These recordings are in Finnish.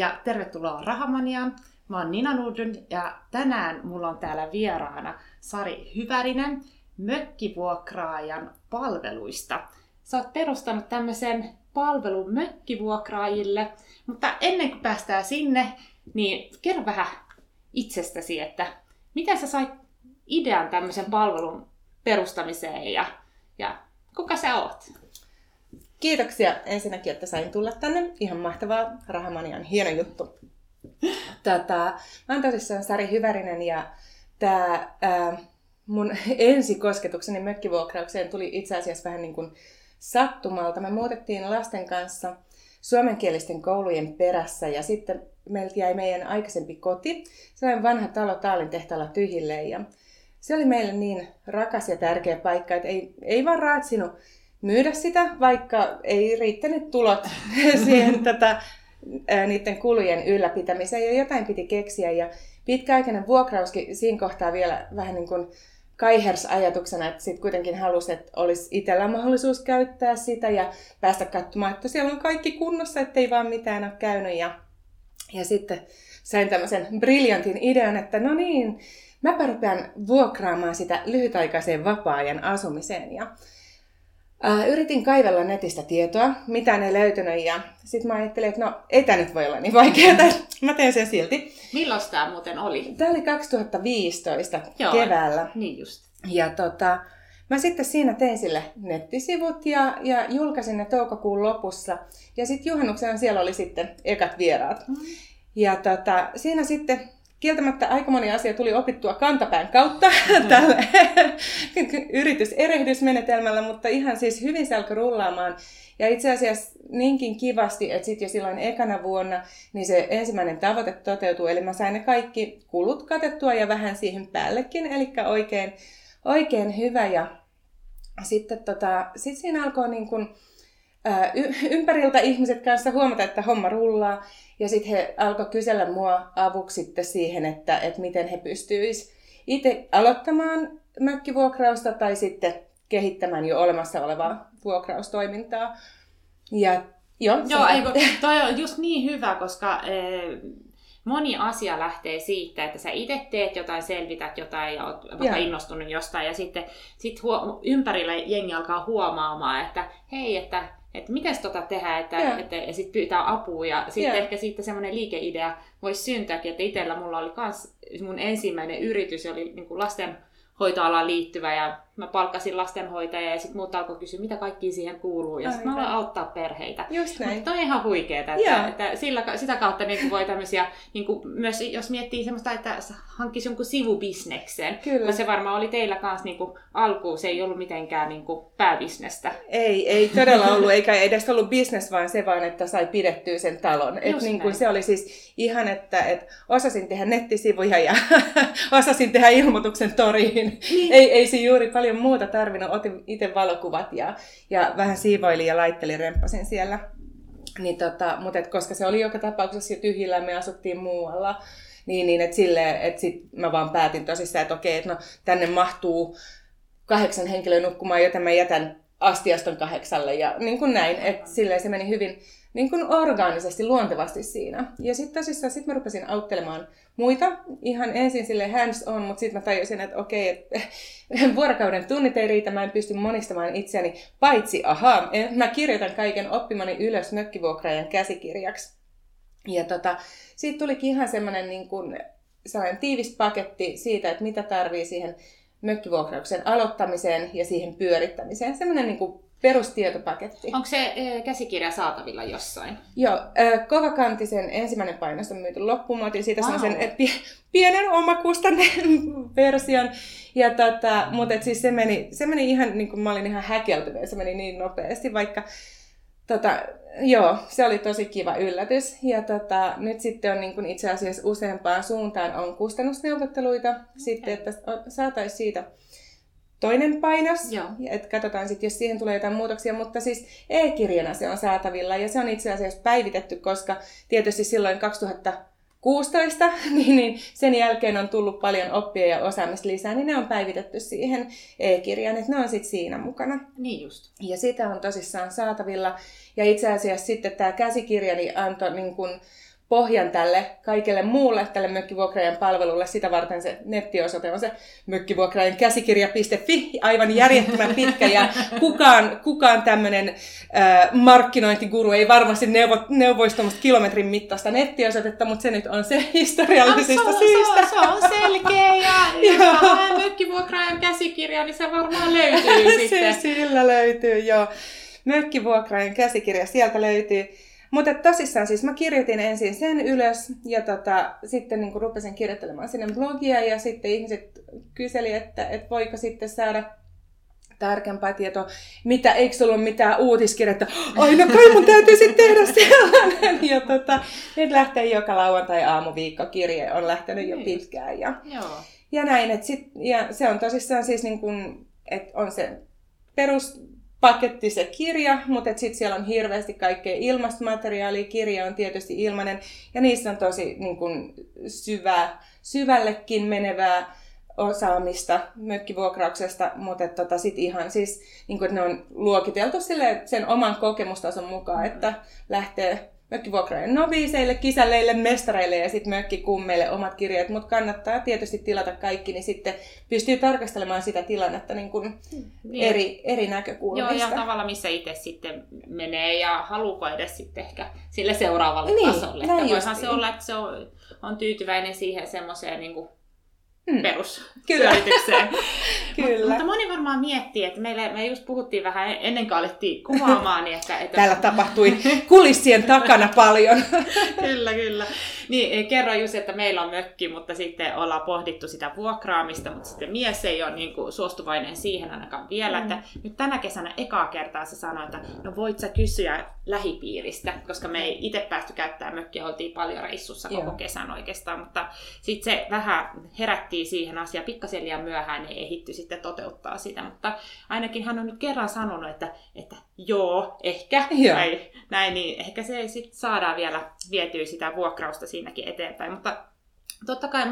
ja tervetuloa Rahamaniaan. Mä oon Nina Nudlund ja tänään mulla on täällä vieraana Sari Hyvärinen mökkivuokraajan palveluista. Sä oot perustanut tämmöisen palvelun mökkivuokraajille, mutta ennen kuin päästään sinne, niin kerro vähän itsestäsi, että miten sä sait idean tämmöisen palvelun perustamiseen ja, ja kuka sä oot? Kiitoksia ensinnäkin, että sain tulla tänne. Ihan mahtavaa. Rahamanian hieno juttu. Tätä, mä oon tosissaan Sari Hyvärinen ja tämä mun ensikosketukseni mökkivuokraukseen tuli itse asiassa vähän niin kuin sattumalta. Me muutettiin lasten kanssa suomenkielisten koulujen perässä ja sitten meiltä jäi meidän aikaisempi koti. Sellainen vanha talo Taalin tehtaalla tyhjille ja se oli meille niin rakas ja tärkeä paikka, että ei, ei vaan raatsinut myydä sitä, vaikka ei riittänyt tulot siihen tätä, niiden kulujen ylläpitämiseen ja jotain piti keksiä. Ja pitkäaikainen vuokrauskin siinä kohtaa vielä vähän niin kuin kaihers ajatuksena, että sitten kuitenkin halusi, että olisi itsellä mahdollisuus käyttää sitä ja päästä katsomaan, että siellä on kaikki kunnossa, ettei vaan mitään ole käynyt. Ja, ja sitten sain tämmöisen briljantin idean, että no niin, mäpä rupean vuokraamaan sitä lyhytaikaiseen vapaa-ajan asumiseen. Ja Äh, yritin kaivella netistä tietoa, mitä ne löytynyt ja sitten mä ajattelin, että no ei tämä nyt voi olla niin vaikeaa, mä teen sen silti. Milloin tämä muuten oli? Tämä oli 2015 Joo, keväällä. Niin just. Ja tota, mä sitten siinä tein sille nettisivut ja, ja julkaisin ne toukokuun lopussa. Ja sitten juhannuksena siellä oli sitten ekat vieraat. Mm. Ja tota, siinä sitten kieltämättä aika moni asia tuli opittua kantapään kautta mm. tällä yrityserehdysmenetelmällä, mutta ihan siis hyvin se alkoi rullaamaan. Ja itse asiassa niinkin kivasti, että sitten jo silloin ekana vuonna niin se ensimmäinen tavoite toteutui. Eli mä sain ne kaikki kulut katettua ja vähän siihen päällekin, eli oikein, oikein hyvä. Ja sitten tota, sit siinä alkoi niin kun, ää, y- ympäriltä ihmiset kanssa huomata, että homma rullaa. Ja sitten he alkoivat kysellä mua avuksi sitten siihen, että, että miten he pystyisivät itse aloittamaan mökkivuokrausta tai sitten kehittämään jo olemassa olevaa vuokraustoimintaa. Ja, jo, Joo, ei, toi on just niin hyvä, koska e, moni asia lähtee siitä, että sä itse teet jotain, selvität jotain ja oot vaikka innostunut jostain ja sitten sit huo, ympärillä jengi alkaa huomaamaan, että hei, että että miten tota tehdään, että, yeah. että, ja sitten pyytää apua. Ja sitten yeah. ehkä siitä semmoinen liikeidea voisi syntyäkin, että itsellä mulla oli kans, mun ensimmäinen yritys oli niin kuin lastenhoitoalaan liittyvä ja mä palkkasin lastenhoitajia ja sitten muut alkoi kysyä, mitä kaikki siihen kuuluu. Ja sitten mä aloin auttaa perheitä. Just näin. Mutta on ihan huikeeta, että, yeah. että sillä, sitä kautta niin voi tämmöisiä, niin kuin, myös jos miettii semmoista, että hankkisi jonkun sivubisneksen. Kyllä. Se varmaan oli teillä kanssa niin kuin, alkuun, se ei ollut mitenkään niin kuin, pääbisnestä. Ei, ei todella ollut, eikä edes ollut bisnes, vaan se vaan, että sai pidettyä sen talon. Et niin kuin, se oli siis ihan, että et osasin tehdä nettisivuja ja osasin tehdä ilmoituksen toriin. Niin. Ei, ei se juuri paljon paljon muuta tarvinnut. Otin itse valokuvat ja, ja vähän siivoilin ja laittelin, remppasin siellä. Niin tota, mutta et koska se oli joka tapauksessa jo tyhjillä, me asuttiin muualla, niin, niin että silleen, että sit mä vaan päätin tosissaan, että okei, että no tänne mahtuu kahdeksan henkilöä nukkumaan, joten mä jätän astiaston kahdeksalle ja niin kuin näin, että silleen se meni hyvin, niin kuin orgaanisesti, luontevasti siinä. Ja sitten tosissaan sit mä rupesin auttelemaan muita ihan ensin sille hands on, mutta sitten mä tajusin, että okei, että vuorokauden tunnit ei riitä, mä en pysty monistamaan itseäni, paitsi ahaa, mä kirjoitan kaiken oppimani ylös mökkivuokraajan käsikirjaksi. Ja tota, siitä tulikin ihan semmoinen niin kuin, tiivis paketti siitä, että mitä tarvii siihen mökkivuokrauksen aloittamiseen ja siihen pyörittämiseen. Semmoinen niin kuin perustietopaketti. Onko se e, käsikirja saatavilla jossain? Joo, e, Kovakantisen ensimmäinen painos on myyty loppuun. Mä otin siitä wow. sellaisen pienen omakustanne version. Ja tota, mutta et siis se meni, se meni ihan, niin kuin mä olin ihan häkeltynyt, se meni niin nopeasti, vaikka tota, joo, se oli tosi kiva yllätys. Ja tota, nyt sitten on niin kuin itse asiassa useampaan suuntaan on kustannusneuvotteluita okay. sitten, että saataisiin siitä toinen painos. Joo. Että katsotaan sitten, jos siihen tulee jotain muutoksia. Mutta siis e-kirjana se on saatavilla ja se on itse asiassa päivitetty, koska tietysti silloin 2016, niin, niin sen jälkeen on tullut paljon oppia ja osaamista lisää, niin ne on päivitetty siihen e-kirjaan, että ne on sitten siinä mukana. Niin just. Ja sitä on tosissaan saatavilla. Ja itse asiassa sitten tämä käsikirja niin antoi niin kun pohjan tälle kaikelle muulle, tälle mökkivuokraajan palvelulle. Sitä varten se nettiosoite on se mökkivuokraajan käsikirja.fi, aivan järjettömän pitkä ja kukaan, kukaan tämmöinen äh, markkinointiguru ei varmasti neuvo, neuvoisi kilometrin mittaista nettiosoitetta, mutta se nyt on se historiallisista ah, se on, syistä. Se on, se on selkeä ja jos mökkivuokraajan käsikirja, niin se varmaan löytyy sitten. se sillä löytyy, joo. Mökkivuokraajan käsikirja sieltä löytyy. Mutta tosissaan siis mä kirjoitin ensin sen ylös ja tota, sitten niin rupesin kirjoittelemaan sinne blogia ja sitten ihmiset kyseli, että, että voiko sitten saada tarkempaa tietoa, mitä, eikö ollut mitään uutiskirjettä, aina kai mun täytyy sitten tehdä sellainen. Ja tota, nyt lähtee joka lauantai aamuviikko kirje, on lähtenyt jo niin pitkään. Ja, Joo. ja näin, että sit, ja se on tosissaan siis niin kuin, että on se perus paketti se kirja, mutta sitten siellä on hirveästi kaikkea ilmastomateriaalia. Kirja on tietysti ilmainen ja niissä on tosi niin kun, syvä, syvällekin menevää osaamista mökkivuokrauksesta, mutta tota, sit ihan siis, niin kun, ne on luokiteltu sille, sen oman kokemustason mukaan, että lähtee mökkivuokraajien noviiseille, kisälleille, mestareille ja sitten mökkikummeille omat kirjat, mutta kannattaa tietysti tilata kaikki, niin sitten pystyy tarkastelemaan sitä tilannetta niin kuin niin. eri, eri näkökulmista. Joo, ja tavalla missä itse sitten menee ja haluuko edes sitten ehkä sille seuraavalle niin, tasolle. Että voihan se olla, että se on, on tyytyväinen siihen semmoiseen niin kuin hmm. peruspyöritykseen. Kyllä. Mut, mutta moni varmaan miettii, että meille, me just puhuttiin vähän ennen kuin alettiin kuvaamaan. Niin että, että... Täällä tapahtui kulissien takana paljon. kyllä, kyllä. Niin, eh, kerro just, että meillä on mökki, mutta sitten ollaan pohdittu sitä vuokraamista, mutta sitten mies ei ole niin kuin suostuvainen siihen ainakaan vielä. Mm. Että nyt tänä kesänä ekaa kertaa se sanoi, että no voit sä kysyä lähipiiristä, koska me ei itse päästy käyttämään mökkiä, oltiin paljon reissussa koko Joo. kesän oikeastaan, mutta sitten se vähän herättiin siihen asiaan, pikkasen liian myöhään ei ehitty sitten toteuttaa sitä, mutta ainakin hän on nyt kerran sanonut, että, että joo, ehkä, joo. Tai, näin, niin ehkä se sitten saadaan vielä vietyä sitä vuokrausta siinäkin eteenpäin, mutta totta kai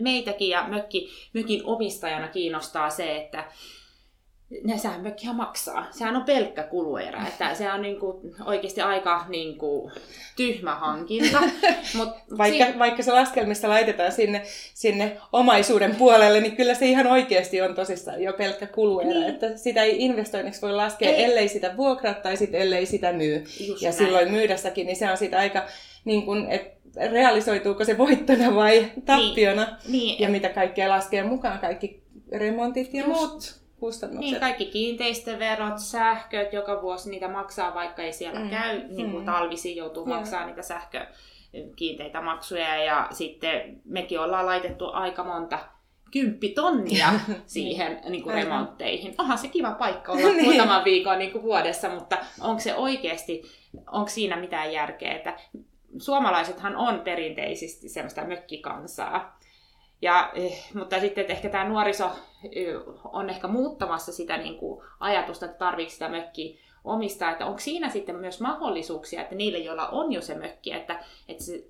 meitäkin ja mökki, mökin omistajana kiinnostaa se, että ne sehän mökkihän maksaa. Sehän on pelkkä kuluerä. Että se on niinku oikeasti aika niinku tyhmä hankinta. Mut vaikka, siinä... vaikka se laskelmista laitetaan sinne, sinne omaisuuden puolelle, niin kyllä se ihan oikeasti on tosissaan jo pelkkä kuluerä. Niin. Että sitä ei investoinniksi voi laskea, ei. ellei sitä vuokraa tai sit ellei sitä myy. Just ja näin. silloin myydässäkin, niin se on sitä aika, niin kun, että realisoituuko se voittona vai tappiona. Niin. Niin. Ja mitä kaikkea laskee mukaan, kaikki remontit ja Just. muut kustannukset. Niin, kaikki kiinteistöverot, sähköt, joka vuosi niitä maksaa, vaikka ei siellä mm. käy. Niin kuin mm. talvisi joutuu yeah. maksaa niitä sähkö kiinteitä maksuja ja sitten mekin ollaan laitettu aika monta kymppitonnia siihen niin kuin remontteihin. Onhan se kiva paikka olla niin. muutaman viikon niin kuin vuodessa, mutta onko se oikeasti, onko siinä mitään järkeä, että suomalaisethan on perinteisesti semmoista mökkikansaa, ja, eh, mutta sitten että ehkä tämä nuoriso eh, on ehkä muuttamassa sitä niin kuin ajatusta, että tarvitseeko sitä mökkiä omistaa, että onko siinä sitten myös mahdollisuuksia, että niille, joilla on jo se mökki, että, että se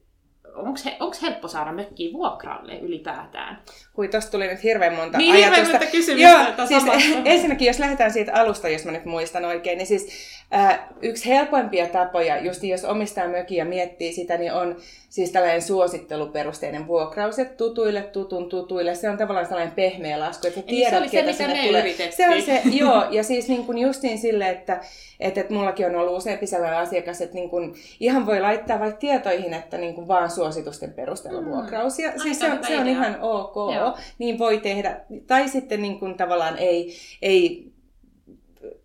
onko, he, onko helppo saada mökkiä vuokralle ylipäätään? Hui, tosta tuli nyt hirveän monta niin, ajatusta. Hirveän monta kysymystä. Joo, siis ensinnäkin, jos lähdetään siitä alusta, jos mä nyt muistan oikein, niin siis äh, yksi helpoimpia tapoja, just jos omistaa mökiä ja miettii sitä, niin on siis tällainen suositteluperusteinen vuokraus, että tutuille, tutun tutuille. Se on tavallaan sellainen pehmeä lasku, että tiedät, se oli se, mitä me tulee. Se on se, joo, ja siis niin kuin justiin sille, että, että, että mullakin on ollut useampi sellainen asiakas, että niin kuin ihan voi laittaa vaikka tietoihin, että niin kuin vaan suositusten perusteella mm. vuokraus. Ja siis se on, se on ihan ok, joo. niin voi tehdä. Tai sitten niin kuin tavallaan ei, ei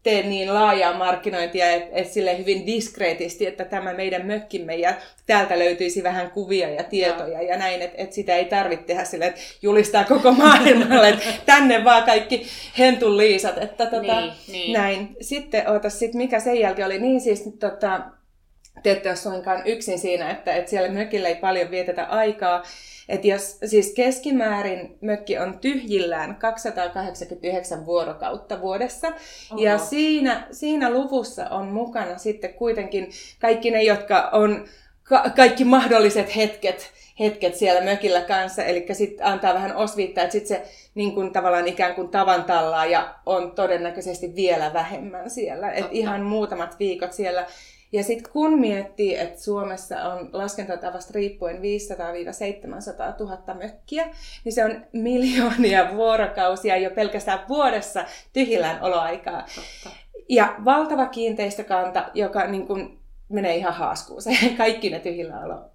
tee niin laajaa markkinointia, että et sille hyvin diskreetisti, että tämä meidän mökkimme ja täältä löytyisi vähän kuvia ja tietoja Joo. ja näin, että et sitä ei tarvitse tehdä sille, että julistaa koko maailmalle, että tänne vaan kaikki hentun liisat, että tota, niin, niin. näin. Sitten oota, sit mikä sen jälkeen oli, niin siis tota, te ette ole suinkaan yksin siinä, että, että siellä mökillä ei paljon vietetä aikaa, että jos siis keskimäärin mökki on tyhjillään 289 vuorokautta vuodessa, Oho. ja siinä, siinä luvussa on mukana sitten kuitenkin kaikki ne, jotka on ka- kaikki mahdolliset hetket, hetket siellä mökillä kanssa, eli sitten antaa vähän osviittaa, että sitten se niin kuin tavallaan ikään kuin tavantallaa ja on todennäköisesti vielä vähemmän siellä, että ihan muutamat viikot siellä Ja sitten kun miettii, että Suomessa on laskentatavasta riippuen 500-700 000 mökkiä, niin se on miljoonia vuorokausia jo pelkästään vuodessa tyhjillään oloaikaa. Totta. Ja valtava kiinteistökanta, joka niin kun menee ihan haaskuuseen, kaikki ne tyhjillään olo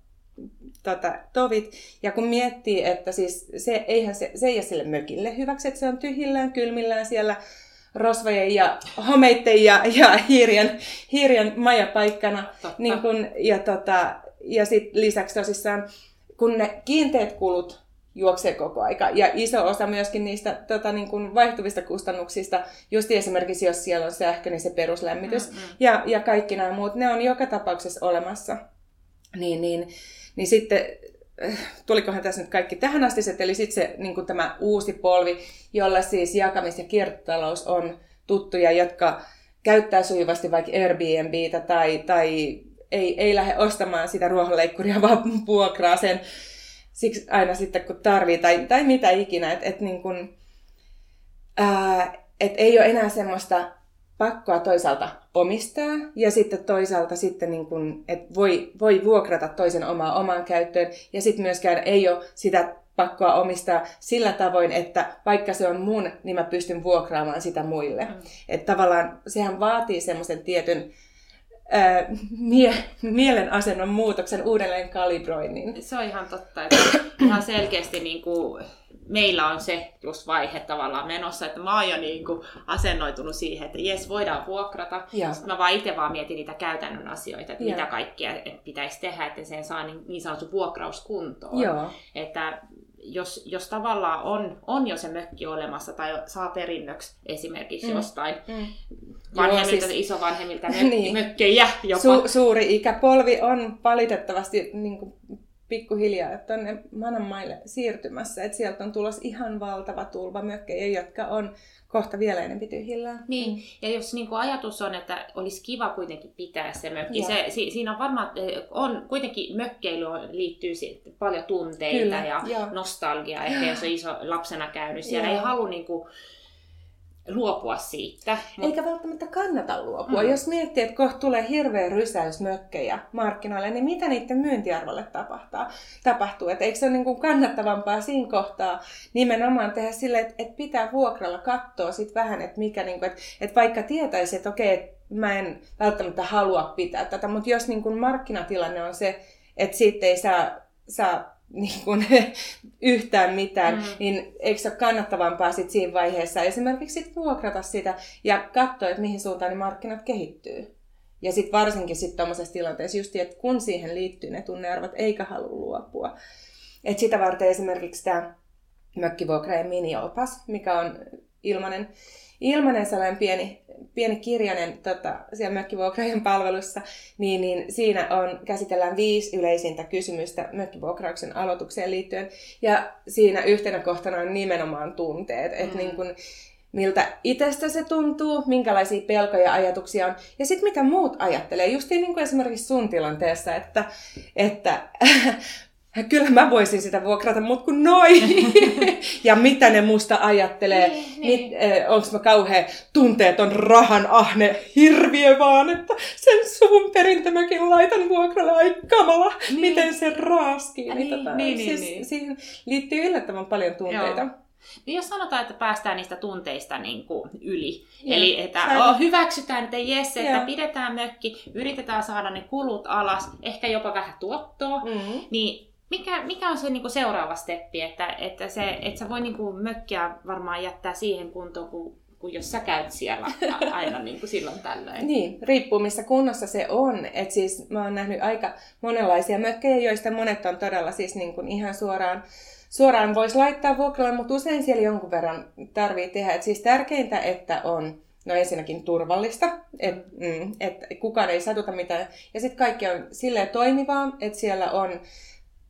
tota, tovit. Ja kun miettii, että siis se, eihän se, se ei ole sille mökille hyväksi, että se on tyhjillään, kylmillään siellä rosvojen ja homeitten ja, ja hiirien, hiirien majapaikkana. Niin kun, ja tota, ja sit lisäksi tosissaan, kun ne kiinteät kulut juoksee koko aika. Ja iso osa myöskin niistä tota, niin kuin vaihtuvista kustannuksista, just esimerkiksi jos siellä on sähkö, niin se peruslämmitys mm-hmm. ja, ja kaikki nämä muut, ne on joka tapauksessa olemassa. Niin, niin, niin sitten tulikohan tässä nyt kaikki tähän asti, eli sitten se niin tämä uusi polvi, jolla siis jakamis- ja kiertotalous on tuttuja, jotka käyttää sujuvasti vaikka Airbnbtä tai, tai ei, ei lähde ostamaan sitä ruohonleikkuria, vaan vuokraa sen siksi aina sitten kun tarvii tai, tai mitä ikinä. Että et niin et ei ole enää semmoista pakkoa toisaalta omistaa ja sitten toisaalta sitten niin kun, et voi, voi vuokrata toisen omaa omaan käyttöön ja sitten myöskään ei ole sitä pakkoa omistaa sillä tavoin, että vaikka se on mun, niin mä pystyn vuokraamaan sitä muille. Mm. Että tavallaan sehän vaatii semmoisen tietyn ää, mie- mielenasennon muutoksen uudelleen kalibroinnin. Se on ihan totta, että ihan selkeästi niin kuin meillä on se just vaihe tavallaan menossa, että mä oon jo niin kuin asennoitunut siihen, että jes, voidaan vuokrata. Sitten mä vaan itse vaan mietin niitä käytännön asioita, että ja. mitä kaikkia pitäisi tehdä, että sen saa niin, niin sanottu vuokrauskuntoon. Joo. Että jos, jos tavallaan on, on jo se mökki olemassa tai saa perinnöksi esimerkiksi mm. jostain mm. vanhemmilta, Joo, siis, isovanhemmilta mök- niin. mökkejä jopa. Su- suuri ikäpolvi on valitettavasti niin kuin pikkuhiljaa tuonne Mananmaille siirtymässä, että sieltä on tulossa ihan valtava tulva mökkejä, jotka on kohta vielä enemmän tyhjillään. Niin, mm. ja jos niin kuin ajatus on, että olisi kiva kuitenkin pitää se mökki, se, si, siinä on varmaan, eh, on kuitenkin mökkeily liittyy paljon tunteita Kyllä, ja ja nostalgiaa, ehkä jos on iso lapsena käynyt, siellä Joo. ei halua niin kuin, luopua siitä. Eikä välttämättä kannata luopua. Mm. Jos miettii, että kohta tulee hirveä rysäys mökkejä markkinoille, niin mitä niiden myyntiarvolle tapahtuu? tapahtuu? Että eikö se ole niin kuin kannattavampaa siinä kohtaa nimenomaan tehdä sille, että, että pitää vuokralla katsoa sit vähän, että mikä, niin kuin, että, että vaikka tietäisi, että okei, että mä en välttämättä halua pitää tätä, mutta jos niin kuin markkinatilanne on se, että siitä ei saa, saa niin kuin, yhtään mitään, mm. niin eikö se ole kannattavampaa sit siinä vaiheessa esimerkiksi sit vuokrata sitä ja katsoa, että mihin suuntaan ne markkinat kehittyy. Ja sitten varsinkin sitten tuommoisessa tilanteessa just, että kun siihen liittyy ne tunnearvot, eikä halua luopua. Et sitä varten esimerkiksi tämä mökkivuokrajen mini-opas, mikä on ilmainen, ilmainen sellainen pieni pieni kirjainen tota, siellä mökkivuokraajan palvelussa, niin, niin siinä on, käsitellään viisi yleisintä kysymystä mökkivuokrauksen aloitukseen liittyen. Ja siinä yhtenä kohtana on nimenomaan tunteet. Mm. Että niin kun, miltä itsestä se tuntuu, minkälaisia pelkoja ja ajatuksia on, ja sitten mitä muut ajattelee. Just niin kuin esimerkiksi sun tilanteessa, että, että kyllä mä voisin sitä vuokrata, mutta kun noin. ja mitä ne musta ajattelee. Niin, niin. äh, Onko mä kauhean tunteeton rahan ahne hirviö vaan, että sen suvun perintömökin laitan vuokralle. Ai kamala, niin. miten se raaskii. Niin, niin, tota, niin, siis, niin. Siihen liittyy yllättävän paljon tunteita. Joo. Niin jos sanotaan, että päästään niistä tunteista niin kuin yli, ja, eli että oh, hyväksytään, että jes, että ja. pidetään mökki, yritetään saada ne kulut alas, ehkä jopa vähän tuottoa, mm-hmm. niin mikä, mikä on se niin kuin seuraava steppi, että, että, se, että sä voi niin kuin mökkiä varmaan jättää siihen kuntoon, kun, kun jos sä käyt siellä aina niin kuin silloin tällöin. Niin, riippuu missä kunnossa se on. Et siis mä oon nähnyt aika monenlaisia mökkejä, joista monet on todella siis niin kuin ihan suoraan suoraan voisi laittaa vuokralle, mutta usein siellä jonkun verran tarvii tehdä. Et siis tärkeintä, että on no ensinnäkin turvallista, että mm, et kukaan ei satuta mitään. Ja sitten kaikki on silleen toimivaa, että siellä on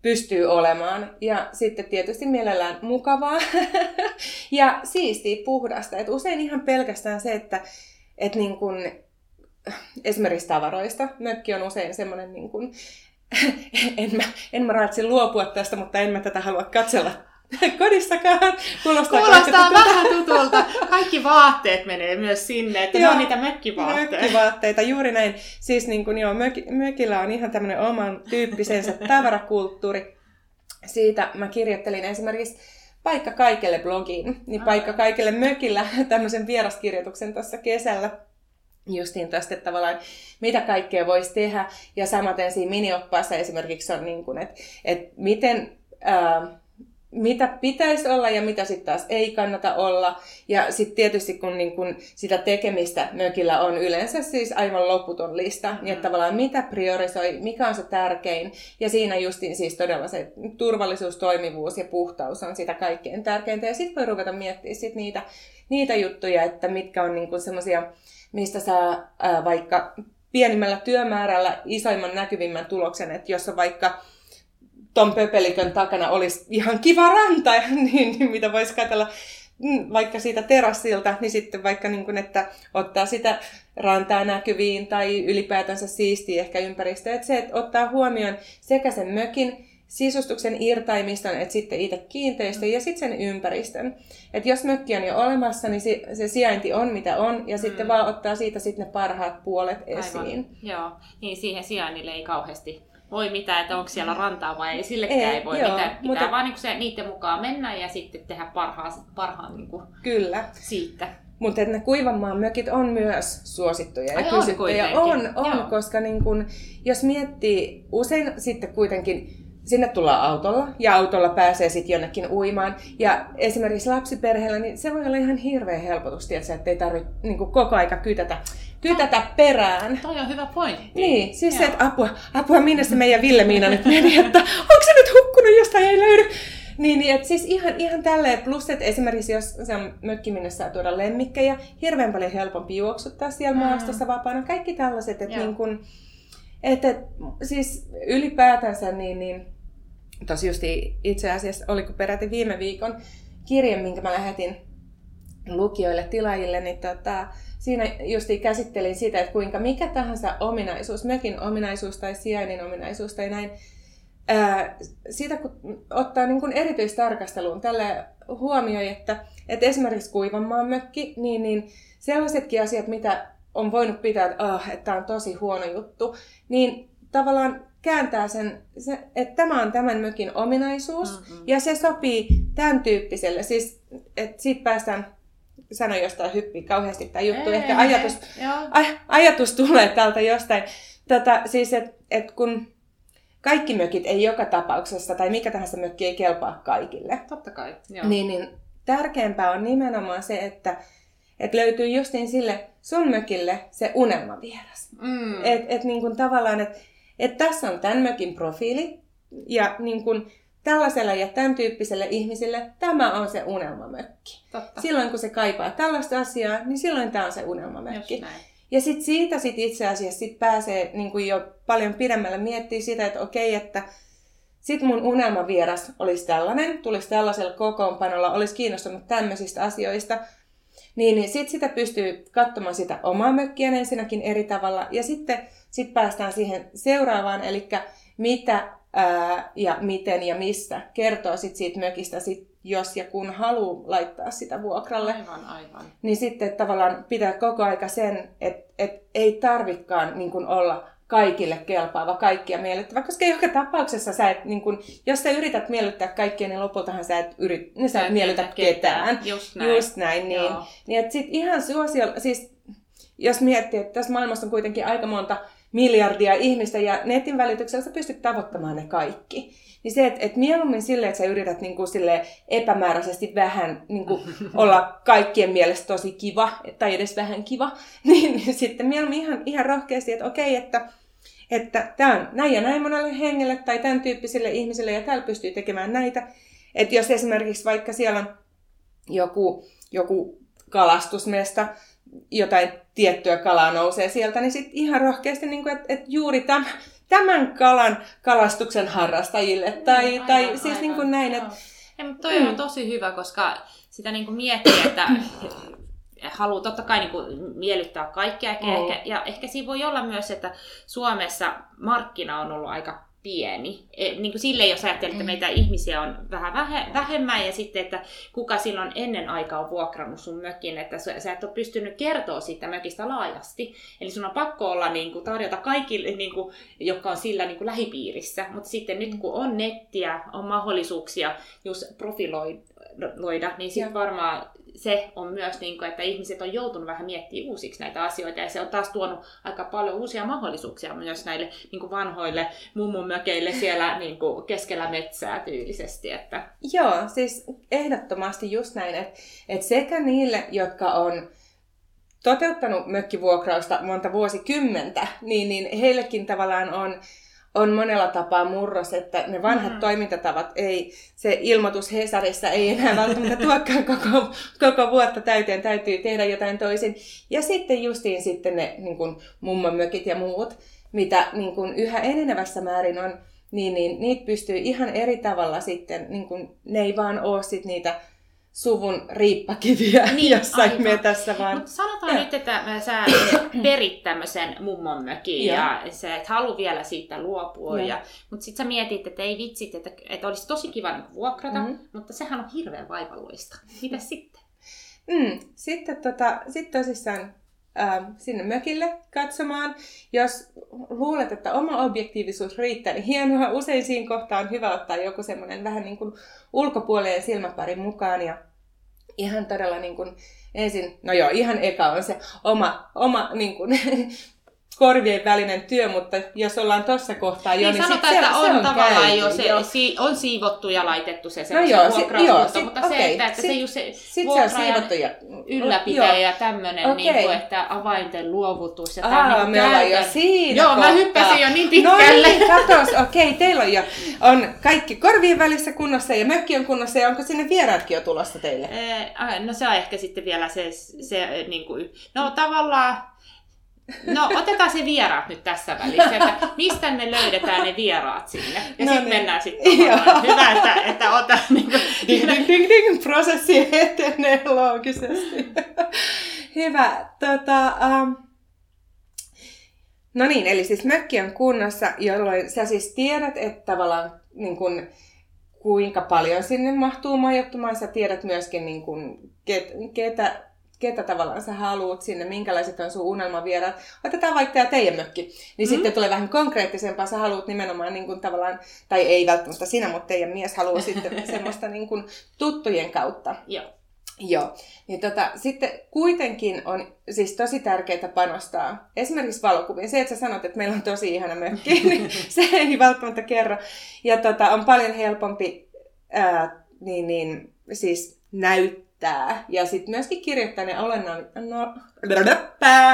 pystyy olemaan. Ja sitten tietysti mielellään mukavaa ja siistiä puhdasta. Et usein ihan pelkästään se, että et niin kun, esimerkiksi tavaroista. Mökki on usein semmoinen, niin en, mä, en mä raatsi luopua tästä, mutta en mä tätä halua katsella kodissakaan. Kuulostaa, Kuulostaa vähän tutulta. Kaikki vaatteet menee myös sinne, että joo, ne on niitä mökkivaatteita. Mökkivaatteita, juuri näin. Siis niin kuin, joo, möki, mökillä on ihan tämmöinen oman tyyppisensä tavarakulttuuri. Siitä mä kirjoittelin esimerkiksi Paikka kaikelle blogiin, niin Paikka kaikelle mökillä tämmöisen vieraskirjoituksen tuossa kesällä justiin tästä, että tavallaan mitä kaikkea voisi tehdä. Ja samaten siinä minioppaassa esimerkiksi on, niin kuin, että, että miten, ää, mitä pitäisi olla ja mitä sitten taas ei kannata olla. Ja sitten tietysti kun, niin kun sitä tekemistä mökillä on yleensä siis aivan loputon lista, mm. niin että tavallaan mitä priorisoi, mikä on se tärkein. Ja siinä justiin siis todella se turvallisuus, toimivuus ja puhtaus on sitä kaikkein tärkeintä. Ja sitten voi ruveta miettimään sit niitä, niitä juttuja, että mitkä on niin semmoisia mistä saa ää, vaikka pienimmällä työmäärällä isoimman näkyvimmän tuloksen, että jos on vaikka ton pöpelikön takana olisi ihan kiva ranta, niin, niin mitä voisi katsella mm, vaikka siitä terassilta, niin sitten vaikka niin kuin, että ottaa sitä rantaa näkyviin tai ylipäätänsä siistiä ehkä ympäristöä. Että se, että ottaa huomioon sekä sen mökin sisustuksen irtaimiston, että sitten itse kiinteistön ja sitten sen ympäristön. Että jos mökki on jo olemassa, niin se, se sijainti on mitä on, ja mm. sitten vaan ottaa siitä sitten ne parhaat puolet esiin. Aivan. Joo, niin siihen sijainnille ei kauheasti voi mitään, että onko siellä rantaa vai ei, sillekään ei, ei voi joo, mitään. Pitää mutta... vaan niin se, niiden mukaan mennä ja sitten tehdä parhaan, parhaan niin kuin Kyllä. siitä. Mutta ne kuivanmaan mökit on myös suosittuja ja kysyttyjä. On, on, on koska niin kun, jos miettii, usein sitten kuitenkin sinne tullaan autolla ja autolla pääsee sitten jonnekin uimaan. Ja esimerkiksi lapsiperheellä, niin se voi olla ihan hirveä helpotus, tietysti, että ei tarvitse niin koko aika kytätä, kytätä perään. Toi on hyvä pointti. Niin, siis Joo. se, että apua, apua, minne se meidän Ville-Miina nyt meni, että onko se nyt hukkunut, jostain ei löydy. Niin, niin että siis ihan, ihan tälleen, plus että esimerkiksi jos se on mökki, minne saa tuoda lemmikkejä, hirveän paljon helpompi juoksuttaa siellä mm. maastossa vapaana. Kaikki tällaiset, että niin kun, että, siis ylipäätänsä niin, niin Tosi justi itse asiassa oliko peräti viime viikon kirje, minkä mä lähetin lukijoille, tilaajille, niin tota, siinä justi käsittelin sitä, että kuinka mikä tahansa ominaisuus, mökin ominaisuus tai sijainnin ominaisuus tai näin, ää, siitä kun ottaa niin kuin erityistarkasteluun tälle huomioi, että, että esimerkiksi Kuivanmaan mökki, niin, niin sellaisetkin asiat, mitä on voinut pitää, että, oh, että tämä on tosi huono juttu, niin tavallaan kääntää sen, se, että tämä on tämän mökin ominaisuus mm-hmm. ja se sopii tämän tyyppiselle. Siis, että siitä päästään sano jostain hyppii kauheasti tämä juttu. Ei, Ehkä ajatus, aj, ajatus tulee täältä jostain. Tätä, siis, että et kun kaikki mökit ei joka tapauksessa, tai mikä tahansa mökki ei kelpaa kaikille. Totta kai, joo. Niin, niin tärkeämpää on nimenomaan se, että et löytyy justiin sille sun mökille se unelmavieras. Mm. Että et niin kuin tavallaan, että että tässä on tämän mökin profiili ja niin kuin tällaiselle ja tämän tyyppiselle ihmiselle tämä on se unelmamökki. Totta. Silloin kun se kaipaa tällaista asiaa, niin silloin tämä on se unelmamökki. Ja sitten siitä sit itse asiassa sit pääsee niin kuin jo paljon pidemmälle miettiä sitä, että okei, että sitten mun unelmavieras olisi tällainen, tulisi tällaisella kokoonpanolla, olisi kiinnostunut tämmöisistä asioista, niin, niin sitten sitä pystyy katsomaan sitä omaa mökkiä ensinnäkin eri tavalla. Ja sitten sit päästään siihen seuraavaan, eli mitä ää, ja miten ja mistä kertoo sit siitä mökistä, sit, jos ja kun haluaa laittaa sitä vuokralle. Aivan, aivan. Niin sitten tavallaan pitää koko aika sen, että et ei tarvikaan niin kun olla kaikille kelpaava, kaikkia miellyttävä, koska joka tapauksessa sä et, niin kun, jos sä yrität miellyttää kaikkia, niin lopultahan sä et, yrit, niin sä et miellytä ketään. ketään. Just näin. Just näin, niin. niin että sit ihan suosio, siis jos miettii, että tässä maailmassa on kuitenkin aika monta miljardia ihmistä ja netin välityksellä sä pystyt tavoittamaan ne kaikki. Niin se, että et mieluummin silleen, että sä yrität niinku sille epämääräisesti vähän niinku olla kaikkien mielestä tosi kiva, tai edes vähän kiva, niin, niin sitten mieluummin ihan, ihan rohkeasti, että okei, että että tämä on näin ja näin monelle hengelle tai tämän tyyppisille ihmisille ja täällä pystyy tekemään näitä. Että jos esimerkiksi vaikka siellä on joku, joku kalastusmesta, jotain tiettyä kalaa nousee sieltä, niin sitten ihan rohkeasti, niin että et juuri tämän, tämän kalan kalastuksen harrastajille. Tai, aivan, tai siis aivan, niin kuin näin. Että, ja, mutta toi mm. on tosi hyvä, koska sitä niin kuin miettii, että haluaa totta kai niin kuin miellyttää kaikkia. Mm. Ehkä, ja ehkä siinä voi olla myös, että Suomessa markkina on ollut aika pieni. E, niin kuin sille, jos ajattelee, että meitä ihmisiä on vähän vähemmän ja sitten, että kuka silloin ennen aikaa on vuokrannut sun mökin, että sä et ole pystynyt kertoa siitä mökistä laajasti. Eli sun on pakko olla niin kuin, tarjota kaikille, niin kuin, jotka on sillä niin kuin lähipiirissä. Mutta sitten nyt kun on nettiä, on mahdollisuuksia just profiloida, niin sitten varmaan se on myös, niin kuin, että ihmiset on joutunut vähän miettimään uusiksi näitä asioita ja se on taas tuonut aika paljon uusia mahdollisuuksia myös näille niin kuin vanhoille mummun mökeille siellä niin kuin keskellä metsää tyylisesti. Että... Joo, siis ehdottomasti just näin, että, että sekä niille, jotka on toteuttanut mökkivuokrausta monta vuosikymmentä, niin, niin heillekin tavallaan on on monella tapaa murros, että ne vanhat mm. toimintatavat ei, se ilmoitus Hesarissa ei enää välttämättä tuokaan koko, koko vuotta täyteen, täytyy tehdä jotain toisin. Ja sitten justiin sitten ne niin kuin mökit ja muut, mitä niin kuin yhä enenevässä määrin on, niin, niin niitä pystyy ihan eri tavalla sitten, niin kuin, ne ei vaan ole sit niitä suvun riippakiviä niin, jossain aivan. metässä. Vaan... Mut sanotaan ja. nyt, että sä perit tämmöisen mummon mökin ja, ja sä et halua vielä siitä luopua. Ja. Ja, mutta sitten sä mietit, että ei vitsit, että, että olisi tosi kiva niin vuokrata, mm-hmm. mutta sehän on hirveän vaivalloista. Mitä sitten? Mm, sitten tota, sit tosissaan sinne mökille katsomaan. Jos luulet, että oma objektiivisuus riittää, niin hienoa. Usein siinä kohtaa on hyvä ottaa joku semmoinen vähän niin kuin ulkopuoleen silmäparin mukaan ja ihan todella niin kuin ensin, no joo, ihan eka on se oma, oma niin kuin, korvien välinen työ, mutta jos ollaan tuossa kohtaa jo, niin, niin sanotaan, että se, on, se on tavallaan käyty, jo, se, jo. Si, on siivottu ja laitettu se no joo, si, joo, sit, mutta okay, se, että, että sit, se just se sit se on siivottu ja ylläpitäjä ja tämmöinen, okay. niin kuin, että avainten luovutus ja tämä niin me ollaan jo siinä Joo, kohtaa. mä hyppäsin jo niin pitkälle. No niin, katos, okei, okay, teillä on jo on kaikki korvien välissä kunnossa ja mökki on kunnossa ja onko sinne vieraatkin jo tulossa teille? no se on ehkä sitten vielä se, se niin kuin, no tavallaan No otetaan se vieraat nyt tässä välissä, että mistä me löydetään ne vieraat sinne. Ja no sitten niin. mennään sitten Hyvä, että, että ota niin kuin... ding, ding, ding, ding, prosessi etenee loogisesti. Hyvä. Tota, um... No niin, eli siis mökki on kunnossa, jolloin sä siis tiedät, että tavallaan niin kun, kuinka paljon sinne mahtuu majoittumaan. Sä tiedät myöskin, niin kun, ket, ketä ketä tavallaan sä haluat sinne, minkälaiset on sun unelmavieraat. Otetaan vaikka tämä teidän mökki, niin mm. sitten tulee vähän konkreettisempaa. Sä haluat nimenomaan niin kuin tavallaan, tai ei välttämättä sinä, mutta teidän mies haluaa sitten semmoista niin kuin tuttujen kautta. Joo. Joo. Niin tota, sitten kuitenkin on siis tosi tärkeää panostaa esimerkiksi valokuviin. Se, että sä sanot, että meillä on tosi ihana mökki, niin se ei välttämättä kerro. Ja tota, on paljon helpompi ää, niin, niin, siis näyttää kirjoittaa ja sitten myöskin kirjoittaa ne olenna- no,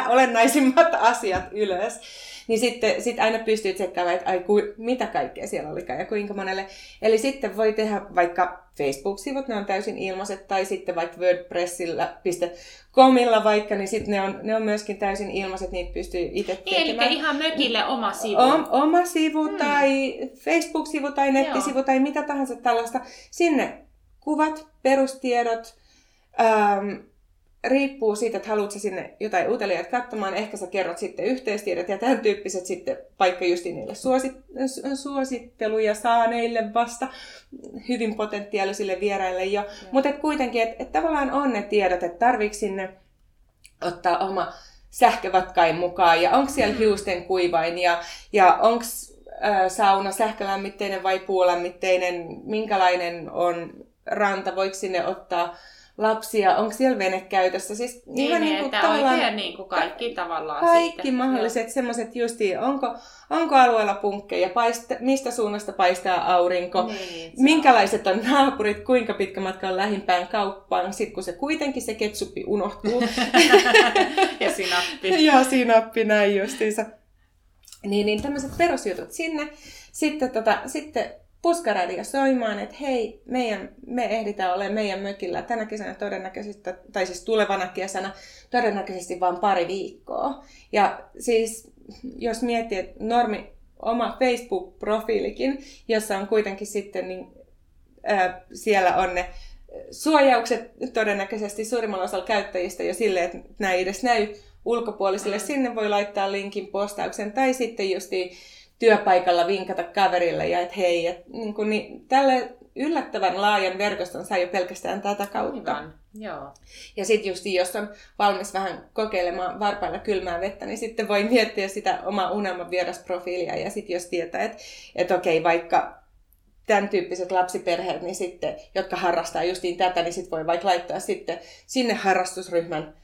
olennaisimmat asiat ylös. Niin sitten sit aina pystyy tsekkaamaan, että ai, ku, mitä kaikkea siellä oli ja kuinka monelle. Eli sitten voi tehdä vaikka Facebook-sivut, ne on täysin ilmaiset, tai sitten vaikka WordPressillä.comilla vaikka, niin sitten ne on, ne on myöskin täysin ilmaiset, niitä pystyy itse tekemään. Eli ihan mökille oma sivu. O, oma sivu hmm. tai Facebook-sivu tai nettisivu Joo. tai mitä tahansa tällaista. Sinne kuvat, perustiedot, Ähm, riippuu siitä, että haluatko sinne jotain uteliaat katsomaan, ehkä sä kerrot sitten yhteistiedot ja tämän tyyppiset sitten paikka just niille suosit- suositteluja saaneille vasta hyvin potentiaalisille vieraille. Jo. Mutta kuitenkin, että et tavallaan on ne tiedot, että tarviiko sinne ottaa oma sähkövatkain mukaan. Ja onko siellä mm. hiusten kuivain ja, ja onko sauna sähkölämmitteinen vai puulämmitteinen, minkälainen on ranta, voiko sinne ottaa lapsia, onko siellä vene käytössä. Siis niin, ihan niin, niin kuin oikein niin kuin kaikki tavallaan Kaikki siitä. mahdolliset semmoiset justiin, onko, onko alueella punkkeja, paista, mistä suunnasta paistaa aurinko, niin, minkälaiset on naapurit, kuinka pitkä matka on lähimpään kauppaan, sitten kun se kuitenkin se ketsuppi unohtuu. ja sinappi. ja sinappi, näin justiinsa. Niin, niin tämmöiset perusjutut sinne. Sitten, tota, sitten puskaradio soimaan, että hei, meidän, me ehditään olemaan meidän mökillä tänä kesänä todennäköisesti, tai siis tulevana kesänä todennäköisesti vain pari viikkoa. Ja siis jos miettii, että normi oma Facebook-profiilikin, jossa on kuitenkin sitten, niin ää, siellä on ne suojaukset todennäköisesti suurimmalla osalla käyttäjistä jo silleen, että nämä ei edes näy ulkopuolisille. Sinne voi laittaa linkin postauksen tai sitten justiin työpaikalla vinkata kaverille ja että hei, et, niin kuin, niin, tälle yllättävän laajan verkoston saa jo pelkästään tätä kautta. Aivan, joo. Ja sitten just jos on valmis vähän kokeilemaan varpailla kylmää vettä, niin sitten voi miettiä sitä omaa unelman vierasprofiilia. Ja sitten jos tietää, että et okei, vaikka tämän tyyppiset lapsiperheet, niin sitten, jotka harrastaa justiin tätä, niin sitten voi vaikka laittaa sitten sinne harrastusryhmän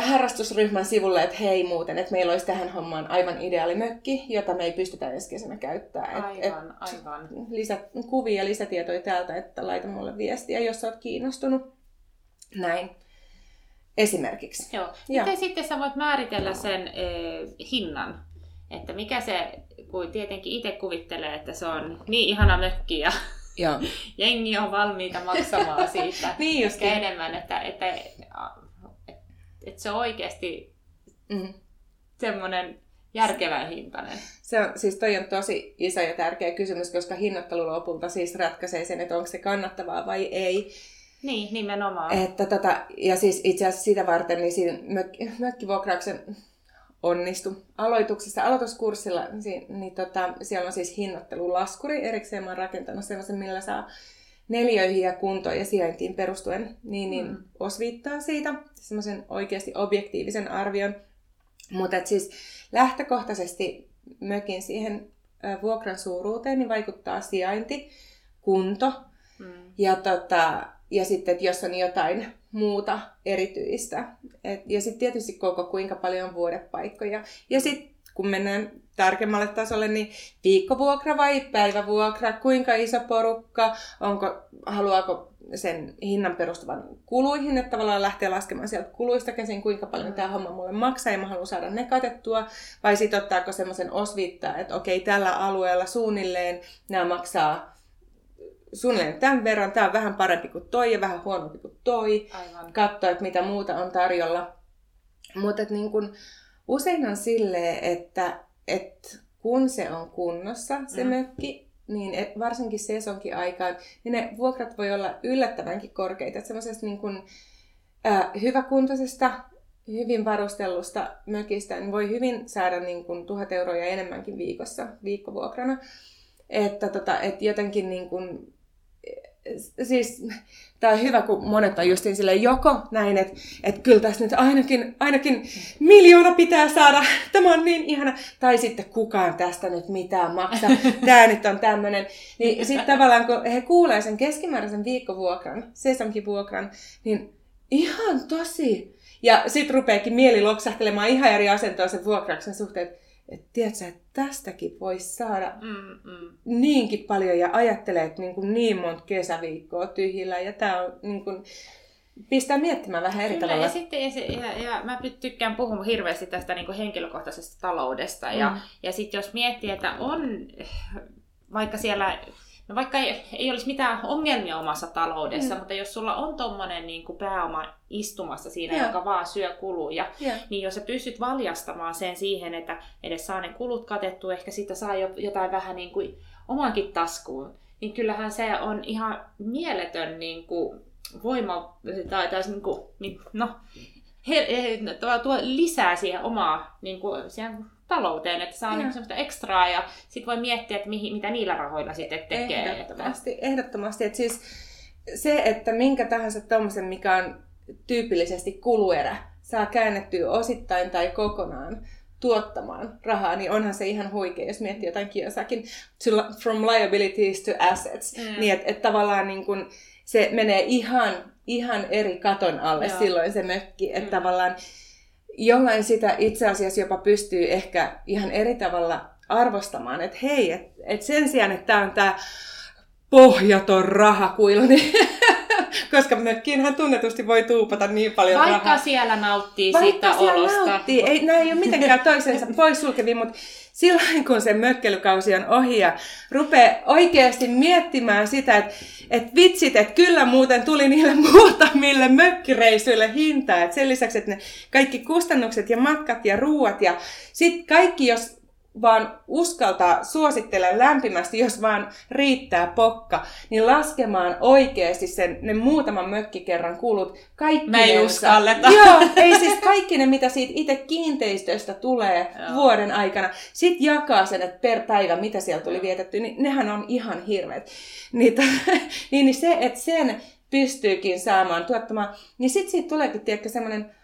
harrastusryhmän sivulle, että hei muuten, että meillä olisi tähän hommaan aivan ideaali mökki, jota me ei pystytä ensi kesänä käyttämään. Aivan, et, aivan. Lisä, kuvia, lisätietoja täältä, että laita mulle viestiä, jos olet kiinnostunut. Näin. Esimerkiksi. Joo. Miten sitten sä voit määritellä sen eh, hinnan? Että mikä se, kun tietenkin itse kuvittelee, että se on niin ihana mökki ja Joo. jengi on valmiita maksamaan siitä niin enemmän, että, että että se on oikeasti mm. semmoinen järkevän hintainen. Se on, siis toi on tosi iso ja tärkeä kysymys, koska hinnoittelu lopulta siis ratkaisee sen, että onko se kannattavaa vai ei. Niin, nimenomaan. Että tota, ja siis itse asiassa sitä varten niin siinä mökki, mökkivuokrauksen onnistu aloituksessa, aloituskurssilla, niin, niin tota, siellä on siis hinnoittelulaskuri. Erikseen mä oon rakentanut sellaisen, millä saa neljöihin ja kuntoon ja sijaintiin perustuen, niin, niin mm. osviittaa siitä semmoisen oikeasti objektiivisen arvion. Mutta siis lähtökohtaisesti mökin siihen vuokran suuruuteen niin vaikuttaa sijainti, kunto mm. ja, tota, ja sitten, että jos on jotain muuta erityistä. Et, ja sitten tietysti koko kuinka paljon on vuodepaikkoja. Ja sitten kun mennään tarkemmalle tasolle, niin viikkovuokra vai päivävuokra, kuinka iso porukka, onko, haluaako sen hinnan perustuvan kuluihin, että tavallaan lähtee laskemaan sieltä kuluista käsin, kuinka paljon tämä homma mulle maksaa ja mä haluan saada ne katettua, vai sitten ottaako semmoisen osviittaa, että okei, tällä alueella suunnilleen nämä maksaa suunnilleen tämän verran, tämä on vähän parempi kuin toi ja vähän huonompi kuin toi, Aivan. katsoa, että mitä muuta on tarjolla. Mutta niin kun, usein on silleen, että, että kun se on kunnossa, se mm. mökki, niin et, varsinkin sesonkin aikaan, niin ne vuokrat voi olla yllättävänkin korkeita. Että semmoisesta niin kuin, äh, hyväkuntoisesta, hyvin varustellusta mökistä niin voi hyvin saada niin kuin, tuhat euroa ja enemmänkin viikossa, viikkovuokrana. Että tota, et jotenkin niin kuin, siis tämä on hyvä, kun monet on justiin sille joko näin, että, että kyllä tässä nyt ainakin, ainakin miljoona pitää saada, tämä on niin ihana, tai sitten kukaan tästä nyt mitään maksaa, tämä nyt on tämmöinen. Niin sitten tavallaan kun he kuulee sen keskimääräisen viikkovuokran, sesonkivuokran, niin ihan tosi. Ja sitten rupeekin mieli loksahtelemaan ihan eri asentoon sen vuokrauksen suhteen, että tiedätkö, että tästäkin voisi saada mm, mm. niinkin paljon ja ajattelee, että niin, kuin niin monta kesäviikkoa tyhjillä ja tämä on niin kuin, pistää miettimään vähän eri Kyllä, tavalla. Ja, sitten, ja, se, ja, ja mä tykkään puhua hirveästi tästä niin kuin henkilökohtaisesta taloudesta. Mm. Ja, ja sitten jos miettii, että on vaikka siellä No vaikka ei, ei olisi mitään ongelmia omassa taloudessa, mm. mutta jos sulla on tommonen niin kuin pääoma istumassa siinä, yeah. joka vaan syö kuluja, yeah. niin jos sä pystyt valjastamaan sen siihen, että edes saa ne kulut katettu, ehkä sitä saa jo, jotain vähän niin kuin omankin taskuun, niin kyllähän se on ihan mieletön niin kuin voima, tai, tai niin kuin, no, he, he, tuo lisää siihen omaa niin kuin, siihen talouteen, että saa niin semmoista ekstraa ja sitten voi miettiä, että mihin, mitä niillä rahoilla sitten tekee. Ehdottomasti, ehdottomasti. Että siis se, että minkä tahansa tuommoisen, mikä on tyypillisesti kuluerä, saa käännettyä osittain tai kokonaan tuottamaan rahaa, niin onhan se ihan huikea, jos miettii jotain kiosakin from liabilities to assets. Mm. Niin, että et tavallaan niin kun, se menee ihan, ihan eri katon alle Joo. silloin se mökki. Että mm. tavallaan jollain sitä itse asiassa jopa pystyy ehkä ihan eri tavalla arvostamaan, että hei, että et sen sijaan, että tämä on tämä pohjaton rahakuilu, niin koska mökkiinhän tunnetusti voi tuupata niin paljon Vaikka rahaa. siellä nauttii Vaikka siitä olosta. Nauttii. Ei, nämä ei ole mitenkään toisensa poissulkevia, mutta silloin kun se mökkelykausi on ohi ja rupeaa oikeasti miettimään sitä, että, että vitsit, että kyllä muuten tuli niille muutamille mökkireisuille hintaa. Että sen lisäksi, että ne kaikki kustannukset ja matkat ja ruuat ja sitten kaikki, jos vaan uskaltaa, suosittelen lämpimästi, jos vaan riittää pokka, niin laskemaan oikeasti sen, ne muutaman mökkikerran kulut. Kaikki Me ei uskalleta. Joo, ei siis kaikki ne, mitä siitä itse kiinteistöstä tulee Joo. vuoden aikana. Sitten jakaa sen, että per päivä, mitä siellä tuli vietetty, niin nehän on ihan hirveät. Niin, niin, niin se, että sen pystyykin saamaan tuottamaan, niin sitten siitä tuleekin, tiedätkö, semmoinen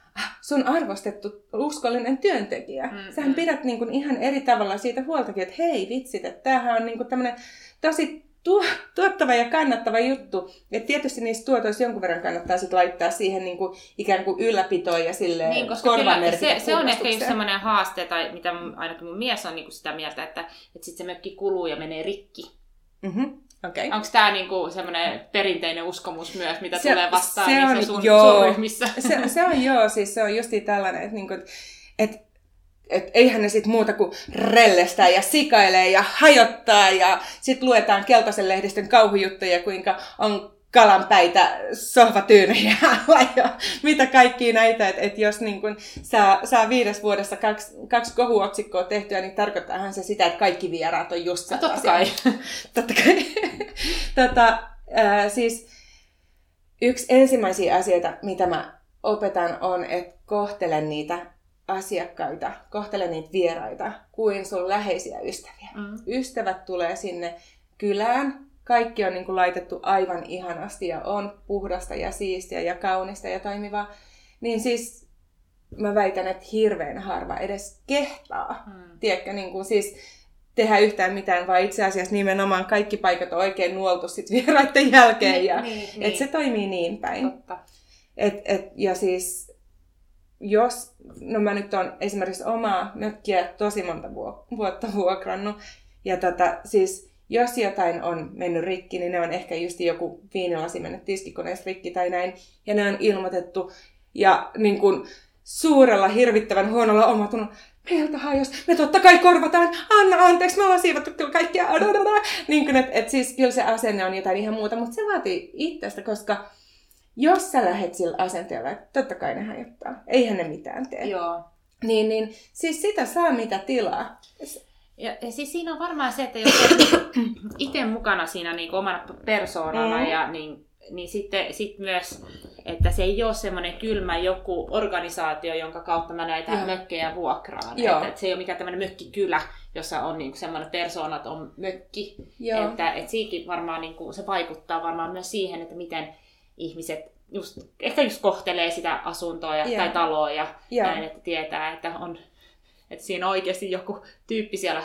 sun arvostettu uskollinen työntekijä. Mm, Sähän mm. pidät niin kuin ihan eri tavalla siitä huoltakin, että hei vitsit, että tämähän on niin kuin tämmöinen tosi tu- tuottava ja kannattava juttu. Et tietysti niistä tuotoista jonkun verran kannattaa sit laittaa siihen niin kuin ikään kuin ylläpitoon ja sille niin, koska kyllä, se, se on ehkä just semmoinen haaste, tai mitä ainakin mun mies on niin kuin sitä mieltä, että, että sitten se mökki kuluu ja menee rikki. Mm-hmm. Okay. Onko tämä niinku semmoinen perinteinen uskomus myös, mitä se, tulee vastaan se on, sun, joo, sun ryhmissä? Se, se on joo, siis se on justi tällainen, että niinku, et, et eihän ne sitten muuta kuin rellestää ja sikailee ja hajottaa ja sitten luetaan keltaisen lehdistön kauhujuttuja, kuinka on kalanpäitä, sohvatyynejä ja mitä kaikkia näitä, että et jos niin kun saa, saa viides vuodessa kaksi, kaksi kohuotsikkoa tehtyä, niin tarkoittaahan se sitä, että kaikki vieraat on just sellaisia. Totta kai. totta kai. tota, äh, siis yksi ensimmäisiä asioita, mitä mä opetan, on, että kohtele niitä asiakkaita, kohtele niitä vieraita kuin sun läheisiä ystäviä. Mm. Ystävät tulee sinne kylään, kaikki on niin kuin laitettu aivan ihanasti ja on puhdasta ja siistiä ja kaunista ja toimivaa, niin siis mä väitän, että hirveän harva edes kehtaa. Hmm. Tiedätkö, niin kuin siis tehdä yhtään mitään, vaan itse asiassa nimenomaan kaikki paikat on oikein nuoltu sit vieraiden jälkeen. Niin, ja, niin, et niin. se toimii niin päin. Totta. Et, et, ja siis jos, no mä nyt on esimerkiksi omaa mökkiä tosi monta vuotta vuokrannut, ja tota, siis jos jotain on mennyt rikki, niin ne on ehkä just joku viinilasi mennyt tiskikoneessa rikki tai näin. Ja ne on ilmoitettu ja niin kuin suurella hirvittävän huonolla omatunnolla, meiltä jos me totta kai korvataan, anna anteeksi, me ollaan siivattu kyllä kaikkia, niin kuin, että et siis kyllä se asenne on jotain ihan muuta, mutta se vaatii itsestä, koska jos sä lähet sillä asenteella, että totta kai ne hajottaa, eihän ne mitään tee. Joo. Niin, niin siis sitä saa mitä tilaa. Ja, ja siis siinä on varmaan se, että jos olet itse mukana siinä niin omana persoonana, mm. ja niin, niin sitten sit myös, että se ei ole semmoinen kylmä joku organisaatio, jonka kautta mä näitä Joo. mökkejä vuokraan. Joo. Että, että se ei ole mikään tämmöinen mökkikylä, jossa on niin semmoinen persoonat on mökki. Joo. Että, että siikin varmaan niin kuin, se vaikuttaa varmaan myös siihen, että miten ihmiset just, ehkä just kohtelee sitä asuntoa ja, tai taloa ja Joo. näin, että tietää, että on että siinä on oikeasti joku tyyppi siellä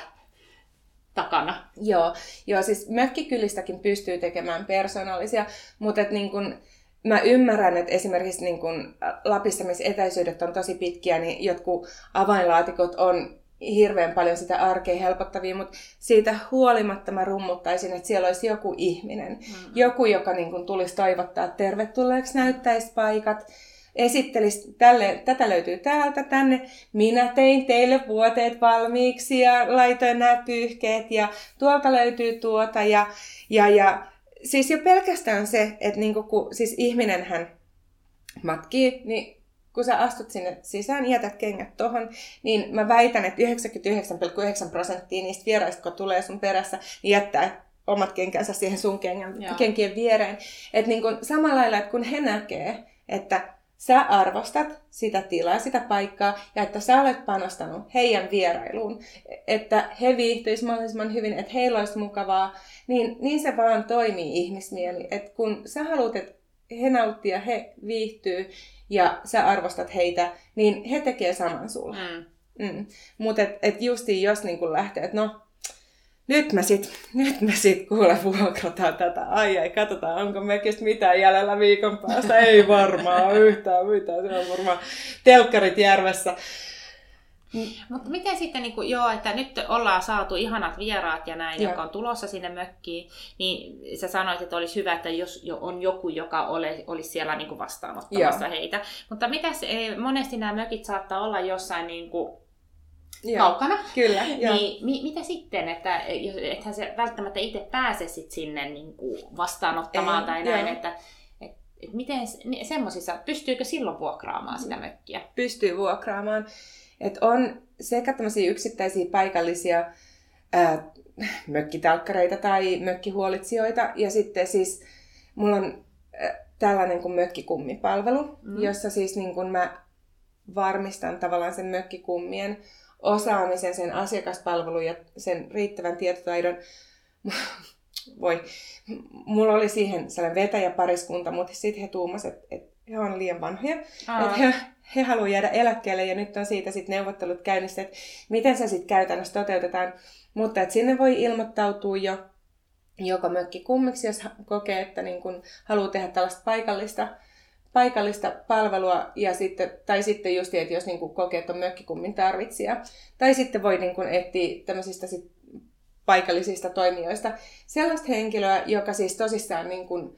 takana. Joo, joo siis mökkikylistäkin pystyy tekemään persoonallisia, mutta et niin kun, mä ymmärrän, että esimerkiksi niin kun Lapissa, missä etäisyydet on tosi pitkiä, niin jotkut avainlaatikot on hirveän paljon sitä arkea helpottavia, mutta siitä huolimatta mä rummuttaisin, että siellä olisi joku ihminen. Mm-hmm. Joku, joka niin kun tulisi toivottaa tervetulleeksi, näyttäisi paikat, esittelisi, tälle, tätä löytyy täältä tänne, minä tein teille vuoteet valmiiksi ja laitoin nämä pyyhkeet ja tuolta löytyy tuota ja, ja, ja siis jo pelkästään se, että niinku, kun, siis ihminenhän matkii, niin kun sä astut sinne sisään, jätät kengät tohon, niin mä väitän, että 99,9 prosenttia niistä vieraista, kun tulee sun perässä, niin jättää omat kenkänsä siihen sun kengän, kenkien viereen. Että niin kun, samalla lailla, että kun he näkee, että sä arvostat sitä tilaa, sitä paikkaa ja että sä olet panostanut heidän vierailuun, että he viihtyisivät mahdollisimman hyvin, että heillä olisi mukavaa, niin, niin se vaan toimii ihmismieli. Että kun sä haluat, että he nauttii ja he viihtyy ja sä arvostat heitä, niin he tekee saman sulle. Mm. Mm. Mutta et, et justiin jos niin lähtee, että no nyt me sit, nyt me sit kuule vuokrataan tätä. Ai ai, katsotaan, onko mekistä mitään jäljellä viikon päästä. Ei varmaan yhtään mitään. Se on varmaan telkkarit järvessä. Mutta miten sitten, niin kuin, joo, että nyt ollaan saatu ihanat vieraat ja näin, joo. joka on tulossa sinne mökkiin, niin sä sanoit, että olisi hyvä, että jos on joku, joka ole, olisi siellä niin vastaanottamassa joo. heitä. Mutta mitäs, eh, monesti nämä mökit saattaa olla jossain niin kuin, Joo. kaukana. Kyllä, Niin mi- mitä sitten, että ethän se välttämättä itse pääse sit sinne niin kuin vastaanottamaan Ei, tai näin, joo. että et, et miten semmoisissa, pystyykö silloin vuokraamaan sitä mökkiä? Pystyy vuokraamaan. Et on sekä tämmöisiä yksittäisiä paikallisia ää, mökkitalkkareita tai mökkihuolitsijoita. Ja sitten siis mulla on ää, tällainen kuin mökkikummipalvelu, mm. jossa siis niin kuin mä varmistan tavallaan sen mökkikummien osaamisen, sen asiakaspalvelun ja sen riittävän tietotaidon. Voi, mulla oli siihen sellainen vetäjäpariskunta, mutta sitten he tuumasivat, että, että he on liian vanhoja. Että he, he haluavat jäädä eläkkeelle ja nyt on siitä sitten neuvottelut käynnissä, että miten se sitten käytännössä toteutetaan. Mutta että sinne voi ilmoittautua jo joko mökkikummiksi, jos kokee, että niin kun haluaa tehdä tällaista paikallista, paikallista palvelua, ja sitten, tai sitten just, että jos niin kun kokee, että on mökkikummin tarvitsija. Tai sitten voi niin kun etsiä tämmöisistä sit paikallisista toimijoista sellaista henkilöä, joka siis tosissaan niin kun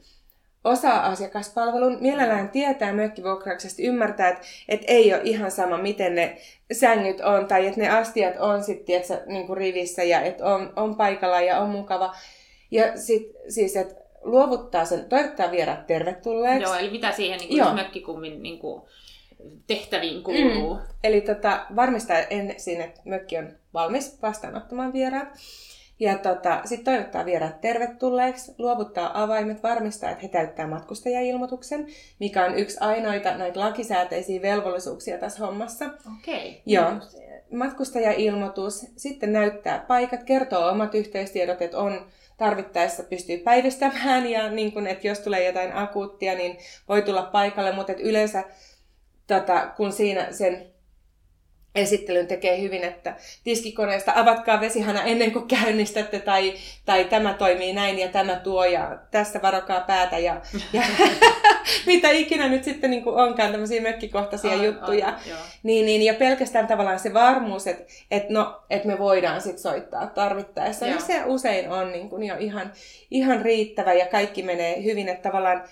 osaa asiakaspalvelun, mielellään tietää mökkivuokrauksesta, ymmärtää, että, että ei ole ihan sama, miten ne sängyt on, tai että ne astiat on sitten niin kuin rivissä, ja että on, on paikalla ja on mukava. Ja sitten siis, että luovuttaa sen, toivottaa vieraat tervetulleeksi. Joo, eli mitä siihen niin kuin, mökkikummin niin kuin, tehtäviin kuuluu. Mm. Eli tota, varmistaa ensin, että mökki on valmis vastaanottamaan vieraat. Ja tota, sitten toivottaa vieraat tervetulleeksi, luovuttaa avaimet, varmistaa, että he täyttää matkustajailmoituksen, mikä on yksi ainoita näitä lakisääteisiä velvollisuuksia tässä hommassa. Okei. Okay. Joo. Matkustajailmoitus, sitten näyttää paikat, kertoo omat yhteystiedot, että on tarvittaessa pystyy päivystämään ja niin kun, että jos tulee jotain akuuttia, niin voi tulla paikalle, mutta yleensä tota, kun siinä sen esittelyn tekee hyvin, että tiskikoneesta avatkaa vesihana ennen kuin käynnistätte, tai, tai tämä toimii näin ja tämä tuo, ja tässä varokaa päätä, ja, ja mitä ikinä nyt sitten niin kuin onkaan tämmöisiä mökkikohtaisia aivan, juttuja. Aivan, niin, niin, ja pelkästään tavallaan se varmuus, että et no, et me voidaan sitten soittaa tarvittaessa, niin se usein on niin kuin jo ihan, ihan riittävä, ja kaikki menee hyvin, että tavallaan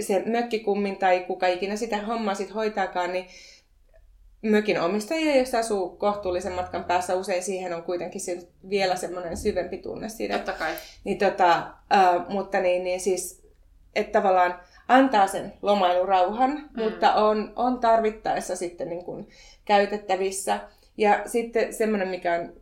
se mökkikummin tai kuka ikinä sitä hommaa sitten hoitaakaan, niin mökin omistajia, jos asuu kohtuullisen matkan päässä, usein siihen on kuitenkin vielä semmoinen syvempi tunne siitä. Totta kai. Niin tota, uh, mutta niin, niin siis, että tavallaan antaa sen lomailurauhan, mm. mutta on, on tarvittaessa sitten niin kuin käytettävissä. Ja sitten semmoinen, mikä on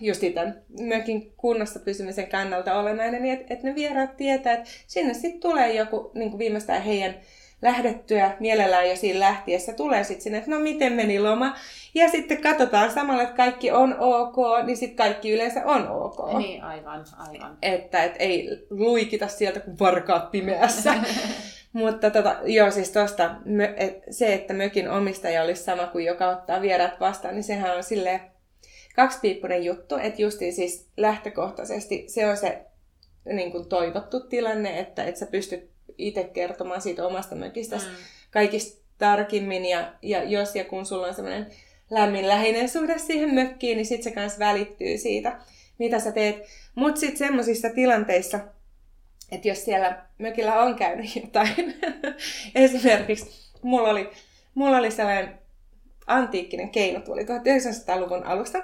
just tämän mökin kunnossa pysymisen kannalta olennainen, niin että, että ne vieraat tietää, että sinne sitten tulee joku niin kuin viimeistään heidän lähdettyä mielellään jo siinä lähtiessä tulee sitten sinne, että no miten meni loma. Ja sitten katsotaan samalla, että kaikki on ok, niin sitten kaikki yleensä on ok. Niin, aivan, aivan. Että et ei luikita sieltä kuin varkaat pimeässä. Mutta tota, joo, siis tosta, se, että mökin omistaja olisi sama kuin joka ottaa vieraat vastaan, niin sehän on silleen kaksipiippunen juttu, että justiin siis lähtökohtaisesti se on se niin kuin toivottu tilanne, että, että sä pystyt itse kertomaan siitä omasta mökistä mm. kaikista tarkimmin. Ja, ja jos ja kun sulla on semmoinen lämmin läheinen suhde siihen mökkiin, niin sitten se kanssa välittyy siitä, mitä sä teet. Mutta sitten semmoisissa tilanteissa, että jos siellä mökillä on käynyt jotain, esimerkiksi mulla oli, mulla oli sellainen antiikkinen keinotuoli 1900-luvun alusta.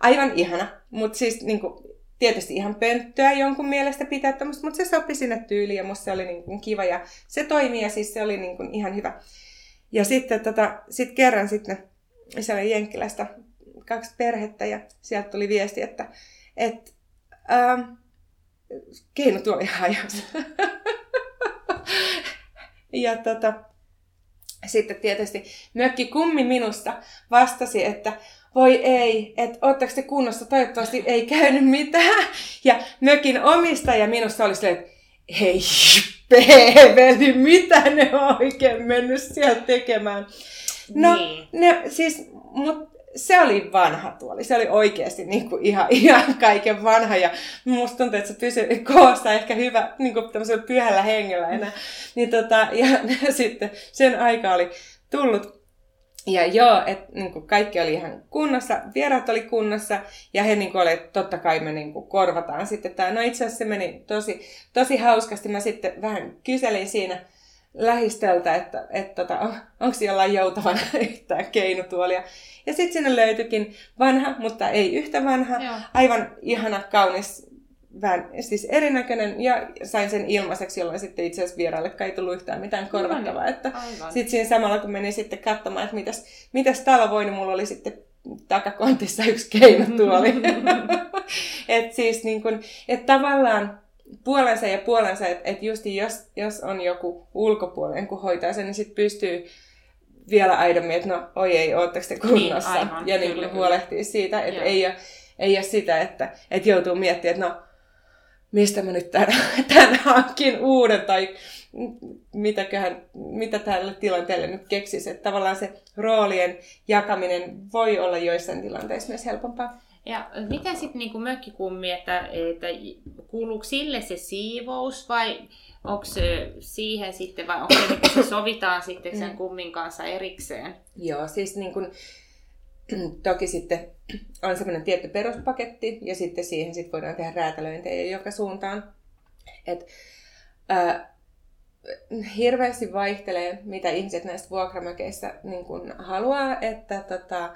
Aivan ihana, mutta siis niin kuin, tietysti ihan pönttöä jonkun mielestä pitää tämmöistä, mutta se sopi sinne tyyliin ja musta se oli niin kuin kiva ja se toimii ja siis se oli niin kuin ihan hyvä. Ja sitten tota, sit kerran sitten se oli Jenkkilästä kaksi perhettä ja sieltä tuli viesti, että et, ähm, keinotuoli hajosi. ja tota, sitten tietysti mökki kummi minusta vastasi, että voi ei, että ootteko te kunnossa, toivottavasti ei käynyt mitään. Ja mökin omistaja minusta oli silleen, että hei, peveli, mitä ne on oikein mennyt siellä tekemään. No, niin. ne, siis, mut se oli vanha tuoli. Se oli oikeasti niin kuin ihan, ihan kaiken vanha. Ja musta tuntuu, että se pysyi koossa ehkä hyvä niin kuin pyhällä hengellä enää. Niin tota, ja sitten sen aika oli tullut ja joo, että niin kaikki oli ihan kunnossa, vieraat oli kunnossa ja he niin oli, että totta kai me niin kuin, korvataan sitten tämä. No itse asiassa se meni tosi, tosi hauskasti. Mä sitten vähän kyselin siinä lähistöltä, että, että tota, on, onko jollain joutavana yhtään keinutuolia. Ja sitten sinne löytyikin vanha, mutta ei yhtä vanha, Joo. aivan ihana, kaunis vähän siis erinäköinen ja sain sen ilmaiseksi, jolloin sitten itse asiassa vieraille ei tullut yhtään mitään korvattavaa. Että sitten siinä samalla kun menin sitten katsomaan, että mitäs, mitäs talo voi, niin mulla oli sitten takakontissa yksi keinotuoli. et siis niin kun, et tavallaan puolensa ja puolensa, että et just jos, jos on joku ulkopuolinen, kun hoitaa sen, niin sitten pystyy vielä aidommin, että no oi ei, ootteko te kunnossa? Niin, aivan, ja niin kuin huolehtii siitä, että ei ole, ei ole sitä, että, että joutuu miettimään, että no mistä mä nyt tämän, tämän hankin uuden tai mitäköhän, mitä tälle tilanteelle nyt keksisi. Että tavallaan se roolien jakaminen voi olla joissain tilanteissa myös helpompaa. Ja miten sitten niin mökkikummi, että, että kuuluuko sille se siivous vai onko se siihen sitten vai onko se, että se sovitaan sitten sen mm. kummin kanssa erikseen? Joo, siis niin kuin, toki sitten on semmoinen tietty peruspaketti ja sitten siihen sitten voidaan tehdä räätälöintejä joka suuntaan. Et, ää, hirveästi vaihtelee, mitä ihmiset näistä vuokramökeissä niin kun haluaa, että tota,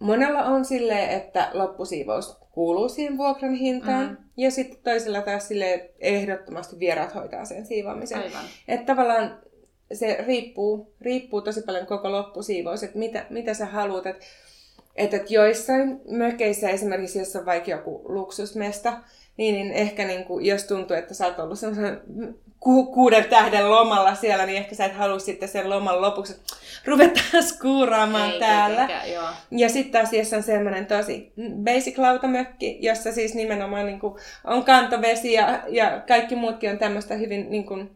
monella on silleen, että loppusiivous kuuluu siihen vuokran hintaan, mm. ja sitten toisella taas sille ehdottomasti vieraat hoitaa sen siivoamisen. Aivan. Että tavallaan se riippuu, riippuu tosi paljon koko loppusiivous, että mitä, mitä sä haluat. Että että et joissain mökeissä, esimerkiksi jos on vaikka joku luksusmesta, niin, niin ehkä niin kuin, jos tuntuu, että sä oot ollut sellaisen ku- kuuden tähden lomalla siellä, niin ehkä sä et halua sitten sen loman lopuksi, että ruvetaan skuuraamaan Ei, täällä. joo. Ja sitten jos on semmoinen tosi basic lautamökki, jossa siis nimenomaan niin kuin on kantovesi ja, ja kaikki muutkin on tämmöistä hyvin niin kuin,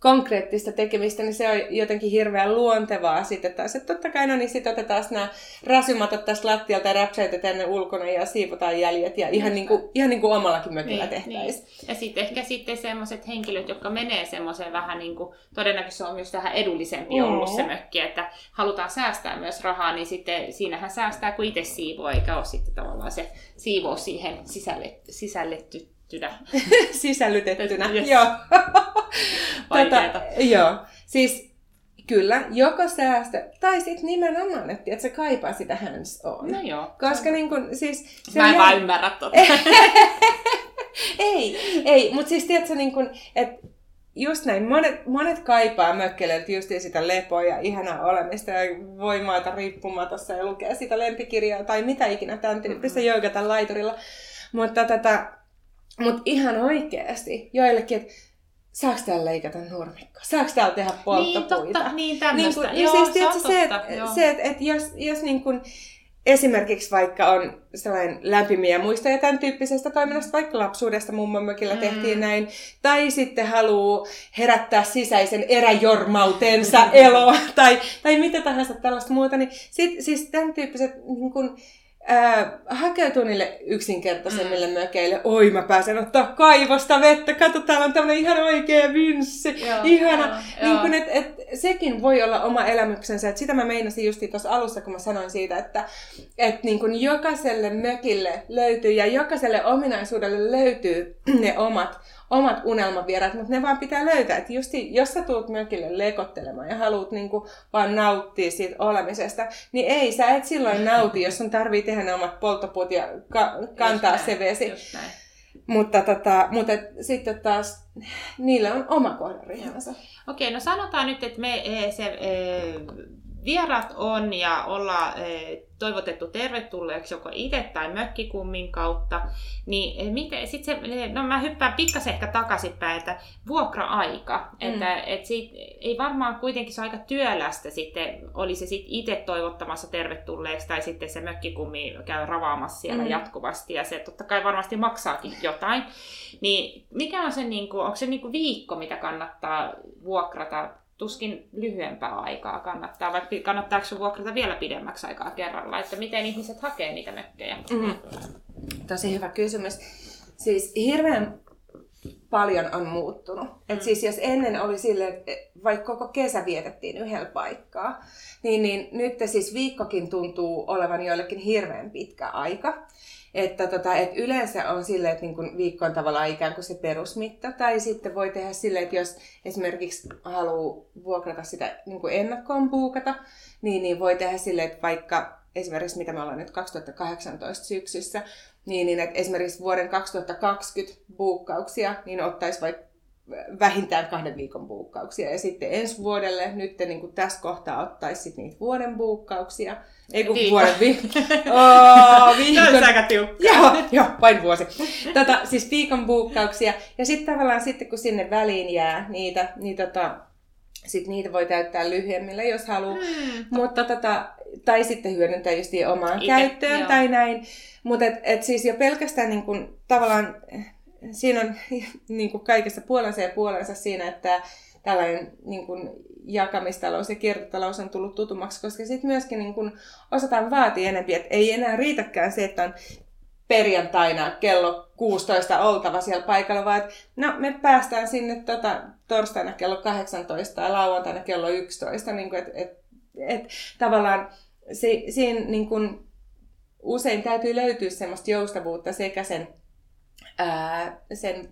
konkreettista tekemistä, niin se on jotenkin hirveän luontevaa sitten taas. Että totta kai, no niin sitten otetaan nämä räsymatot tästä lattialta ja räpsäytetään ne ulkona ja siivotaan jäljet ja ihan, niin kuin, ihan niin kuin omallakin mökillä niin, tehtäisiin. Niin. Ja sitten ehkä sitten semmoiset henkilöt, jotka menee semmoiseen vähän niin kuin, todennäköisesti on myös vähän edullisempi mm. ollut se mökki, että halutaan säästää myös rahaa, niin sitten siinähän säästää, kun itse siivoo, eikä ole sitten tavallaan se siivous siihen sisälle, sisälletty Sisällytettynä, yes. joo. Tätä, joo. Siis kyllä, joko säästö, tai sitten nimenomaan, että, että se kaipaa sitä hands on. No joo. Koska niin kun, siis... Se Mä en vaan ymmärrä tota. ei, ei, mutta siis tiedätkö, niin kun, että just näin, monet, monet kaipaa mökkeleiltä just sitä lepoa ja ihanaa olemista ja voimaata riippumatossa ja lukea sitä lempikirjaa tai mitä ikinä tämän tyyppistä mm-hmm. joogata laiturilla. Mutta tätä, mutta ihan oikeasti joillekin, että saako täällä leikata nurmikko? Saako täällä tehdä polttopuita? Niin, totta, niin tämmöistä. Niin joo, siis, on se, että, se, että, että jos, jos niin kun, esimerkiksi vaikka on sellainen lämpimiä muistoja tämän tyyppisestä toiminnasta, vaikka lapsuudesta mummon mökillä mm. tehtiin näin, tai sitten haluaa herättää sisäisen eräjormautensa eloa, tai, tai mitä tahansa tällaista muuta, niin sit, siis tämän tyyppiset niin kun, Äh, hakeutuu niille yksinkertaisemmille mm. mökeille. Oi, mä pääsen ottaa kaivosta vettä. Kato, täällä on tämmöinen ihan oikea vinssi. Joo, Ihana. Joo, niin kun, et, et, sekin voi olla oma elämyksensä. Et sitä mä meinasin just tuossa alussa, kun mä sanoin siitä, että et niin kun jokaiselle mökille löytyy ja jokaiselle ominaisuudelle löytyy ne omat omat unelmavieraat, mutta ne vaan pitää löytää. Että just jos sä tuut mökille lekottelemaan ja haluat niinku vaan nauttia siitä olemisesta, niin ei, sä et silloin nauti, jos sun tarvii tehdä ne omat polttopuut ja ka- kantaa just se vesi. Mutta, tota, mutta sitten taas niillä on oma kohderyhmänsä. Okei, no sanotaan nyt, että me eh, se, eh, vieraat on ja ollaan eh, toivotettu tervetulleeksi joko itse tai mökkikummin kautta, niin eh, miten, sit se, eh, no mä hyppään pikkasen ehkä takaisinpäin, että vuokra-aika, mm. että et siitä, ei varmaan kuitenkin se aika työlästä sitten, oli se sitten itse toivottamassa tervetulleeksi tai sitten se mökkikummi käy ravaamassa siellä mm. jatkuvasti ja se totta kai varmasti maksaakin jotain, niin mikä on se, niin kuin, onko se niin kuin viikko, mitä kannattaa vuokrata tuskin lyhyempää aikaa kannattaa, vai kannattaako sun vuokrata vielä pidemmäksi aikaa kerralla, että miten ihmiset hakee niitä mökkejä? Mm-hmm. Tosi hyvä kysymys. Siis hirveän paljon on muuttunut. Mm. Et siis jos ennen oli sille, että vaikka koko kesä vietettiin yhdellä paikkaa, niin, niin nyt siis viikkokin tuntuu olevan joillekin hirveän pitkä aika. Että tota, et yleensä on silleen, että niin viikko on tavallaan ikään kuin se perusmitta. Tai sitten voi tehdä silleen, että jos esimerkiksi haluaa vuokrata sitä niin kuin ennakkoon buukata, niin, niin voi tehdä silleen, että vaikka esimerkiksi mitä me ollaan nyt 2018 syksyssä, niin, niin että esimerkiksi vuoden 2020 buukkauksia, niin ottaisi vaikka vähintään kahden viikon buukkauksia. Ja sitten ensi vuodelle nyt niin kuin tässä kohtaa ottaisi niitä vuoden buukkauksia. Ei kun Viikko. vuoden vi- oh, viikon. aika joo, joo, vain vuosi. Tota, siis viikon buukkauksia. Ja sitten tavallaan sitten kun sinne väliin jää niitä, niin tota, sit niitä voi täyttää lyhyemmillä, jos haluaa. Hmm. Mutta tota, tai sitten hyödyntää just omaan Ite, käyttöön joo. tai näin. Mutta et, et siis jo pelkästään niin kun, tavallaan siinä on niin kuin kaikessa puolensa ja puolensa siinä, että tällainen niin kuin jakamistalous ja kiertotalous on tullut tutummaksi, koska sitten myöskin niin kuin osataan vaatia enemmän, että ei enää riitäkään se, että on perjantaina kello 16 oltava siellä paikalla, vaan että no, me päästään sinne tota, torstaina kello 18 ja lauantaina kello 11. Niin kuin, et, et, et, tavallaan si, siinä niin kuin, usein täytyy löytyä semmoista joustavuutta sekä sen ää, sen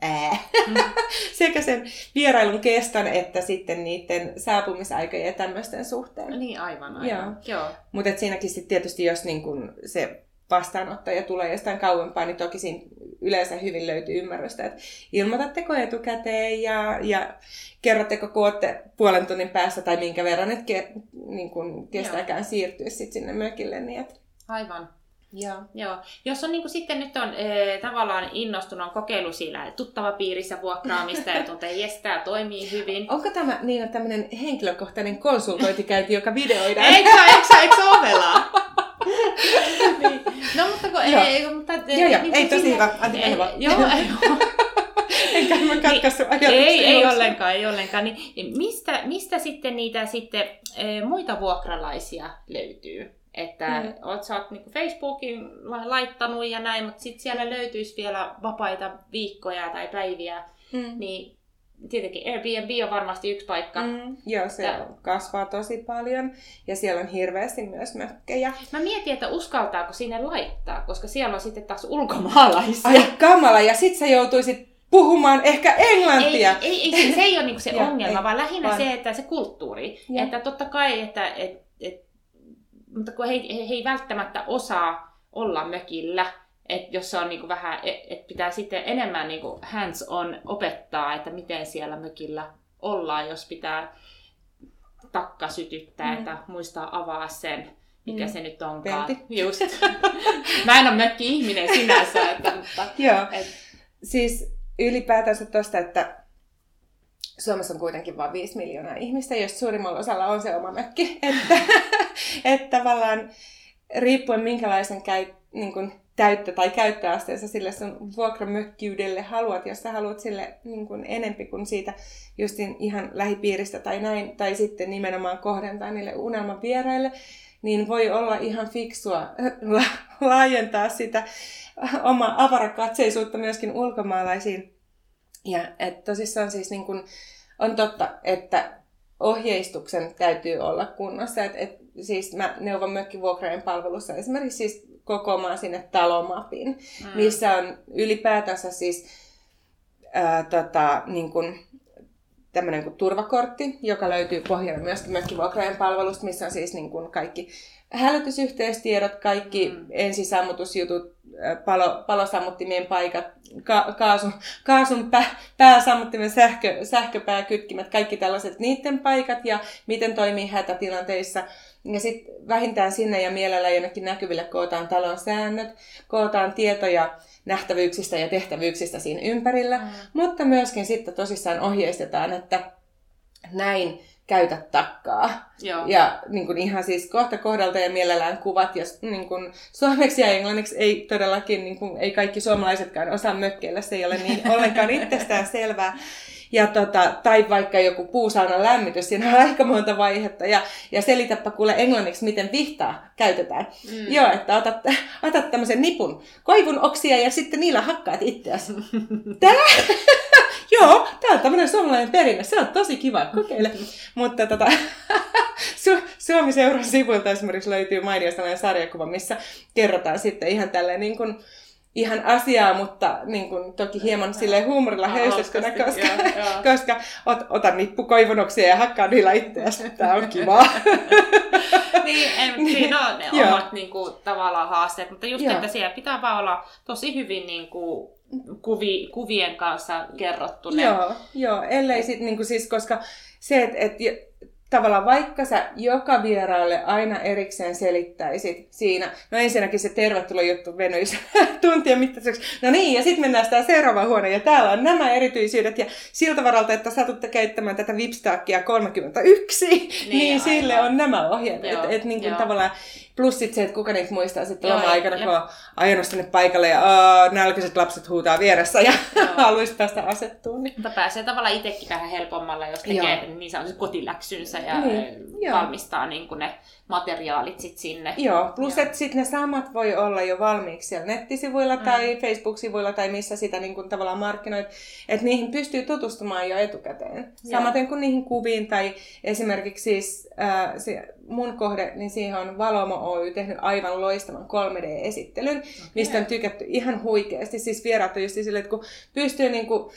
ää, mm. sekä sen vierailun keston että sitten niiden saapumisaikojen ja tämmöisten suhteen. No niin, aivan, aivan. Joo. Joo. Mutta siinäkin sitten tietysti, jos niin kun se vastaanottaja tulee jostain kauempaa, niin toki siinä yleensä hyvin löytyy ymmärrystä, että ilmoitatteko etukäteen ja, ja kerrotteko, kun olette puolen tunnin päässä tai minkä verran, että ke, niin kun kestääkään Joo. siirtyä sit sinne mökille. Niin et... Aivan. Joo. Joo. Jos on niin kuin sitten nyt on e, tavallaan innostunut, on kokeilu siinä tuttava piirissä vuokraamista ja tuntee, että jes, tämä toimii hyvin. Onko tämä niin tämmöinen henkilökohtainen konsultointikäynti, joka videoidaan? eikö, eikö, eikö ovela? niin. No mutta kun joo. ei, mutta... Joo, joo, niin, ei tosi hyvä. Antti, ei, hyvä. Joo, joo. Enkä mä niin, Ei, ei ollenkaan, ei ollenkaan. Niin, mistä, mistä sitten niitä sitten e, muita vuokralaisia löytyy? Että mm. oot, sä oot niin Facebookin laittanut ja näin, mutta sitten siellä löytyisi vielä vapaita viikkoja tai päiviä, mm. niin tietenkin Airbnb on varmasti yksi paikka. Mm, joo, se Tää... kasvaa tosi paljon ja siellä on hirveästi myös mökkejä. Mä mietin, että uskaltaako sinne laittaa, koska siellä on sitten taas ulkomaalaisia. Ai kamala, ja sit sä joutuisit puhumaan ehkä englantia. Ei, ei, ei se, se ei ole niinku se ongelma, ei, vaan lähinnä vaan... se, että se kulttuuri. Ja. Että totta kai, että et, et mutta kun he, he, he ei välttämättä osaa olla mökillä, että jos se on niin vähän, että et pitää sitten enemmän niin hands on opettaa, että miten siellä mökillä ollaan, jos pitää takka sytyttää, mm. että muistaa avaa sen, mikä mm. se nyt onkaan. Pelti. Just. Mä en ole mökki-ihminen sinänsä. Että, mutta, Joo. Et... Siis ylipäätänsä tuosta, että Suomessa on kuitenkin vain 5 miljoonaa ihmistä, jos suurimmalla osalla on se oma mökki. Että, että tavallaan riippuen minkälaisen käy, niin kuin, täyttö- tai käyttöasteessa sille sun vuokramökkiydelle haluat, jos sä haluat sille niin kuin enempi kuin siitä justin ihan lähipiiristä tai näin, tai sitten nimenomaan kohdentaa niille unelmavieraille, niin voi olla ihan fiksua laajentaa sitä omaa avarakatseisuutta myöskin ulkomaalaisiin ja et tosissaan siis niin kun, on totta, että ohjeistuksen täytyy olla kunnossa. Et, et, siis mä neuvon mökkivuokraajien palvelussa esimerkiksi siis kokoamaan sinne talomapin, mm. missä on ylipäätänsä siis ää, tota, niin kun, tämmöinen kuin turvakortti, joka löytyy pohjana myöskin mökkivuokraajien palvelusta, missä on siis niin kuin kaikki hälytysyhteistiedot, kaikki mm. ensisammutusjutut, palo, palosammuttimien paikat, ka, kaasun, kaasun pä, pääsammuttimen sähkö, sähköpääkytkimet, kaikki tällaiset niiden paikat ja miten toimii hätätilanteissa. Ja sitten vähintään sinne ja mielellä jonnekin näkyville kootaan talon säännöt, kootaan tietoja nähtävyyksistä ja tehtävyyksistä siinä ympärillä, mm. mutta myöskin sitten tosissaan ohjeistetaan, että näin käytä takkaa. Joo. Ja niin kuin ihan siis kohta kohdalta ja mielellään kuvat. Ja niin kuin, suomeksi ja englanniksi ei todellakin, niin kuin, ei kaikki suomalaisetkaan osaa mökkeillä, se ei ole niin ollenkaan itsestään selvää. Ja tota, tai vaikka joku puusaunan lämmitys, siinä on aika monta vaihetta. Ja, ja selitäpä kuule englanniksi, miten vihtaa käytetään. Mm. Joo, että otat, otat tämmöisen nipun koivun oksia ja sitten niillä hakkaat itseäsi. Tää? Joo, tää on tämmöinen suomalainen perinne. Se on tosi kiva, kokeile. Mutta tota, Su- Suomi-seuran sivuilta esimerkiksi löytyy mainio sarjakuva, missä kerrotaan sitten ihan tälleen niin kuin, ihan asiaa, mutta niin kuin, toki hieman sille huumorilla höystettynä, koska, joo, joo. koska ot, otan nippukoivunoksia ja hakkaan niillä itseäsi. Tämä on kivaa. niin, en, siinä on ne omat niin kuin, tavallaan haasteet, mutta just, joo. että siellä pitää vaan olla tosi hyvin niin kuin, kuvi, kuvien kanssa kerrottu ne. Joo, joo ellei sit, niin siis, koska se, että et, tavallaan vaikka sä joka vieraalle aina erikseen selittäisit siinä, no ensinnäkin se tervetuloa juttu venyisi tuntien mittaiseksi, no niin, ja sitten mennään sitä seuraavaan huoneen, ja täällä on nämä erityisyydet, ja siltä varalta, että satutte käyttämään tätä Vipstaakia 31, niin, niin sille on nämä ohjeet, että et, niin kuin tavallaan Plus sit se, että kuka niitä muistaa sitten loma-aikana, kun on ajanut sinne paikalle ja nälkäiset lapset huutaa vieressä ja haluaisi päästä asettuun. Niin. Mutta pääsee tavallaan itsekin vähän helpommalla, jos tekee Joo. niin sanotusti kotiläksynsä ja niin. valmistaa niin kuin ne materiaalit sit sinne. Joo, plus että sitten ne samat voi olla jo valmiiksi siellä nettisivuilla mm. tai Facebook-sivuilla tai missä sitä niin kuin tavallaan markkinoit, että niihin pystyy tutustumaan jo etukäteen. Samaten kuin niihin kuviin tai esimerkiksi siis, äh, se mun kohde, niin siihen on Valomo Oy tehnyt aivan loistavan 3D-esittelyn, okay. mistä on tykätty ihan huikeasti. Siis vieraat on just silleen, että kun pystyy niin kuin,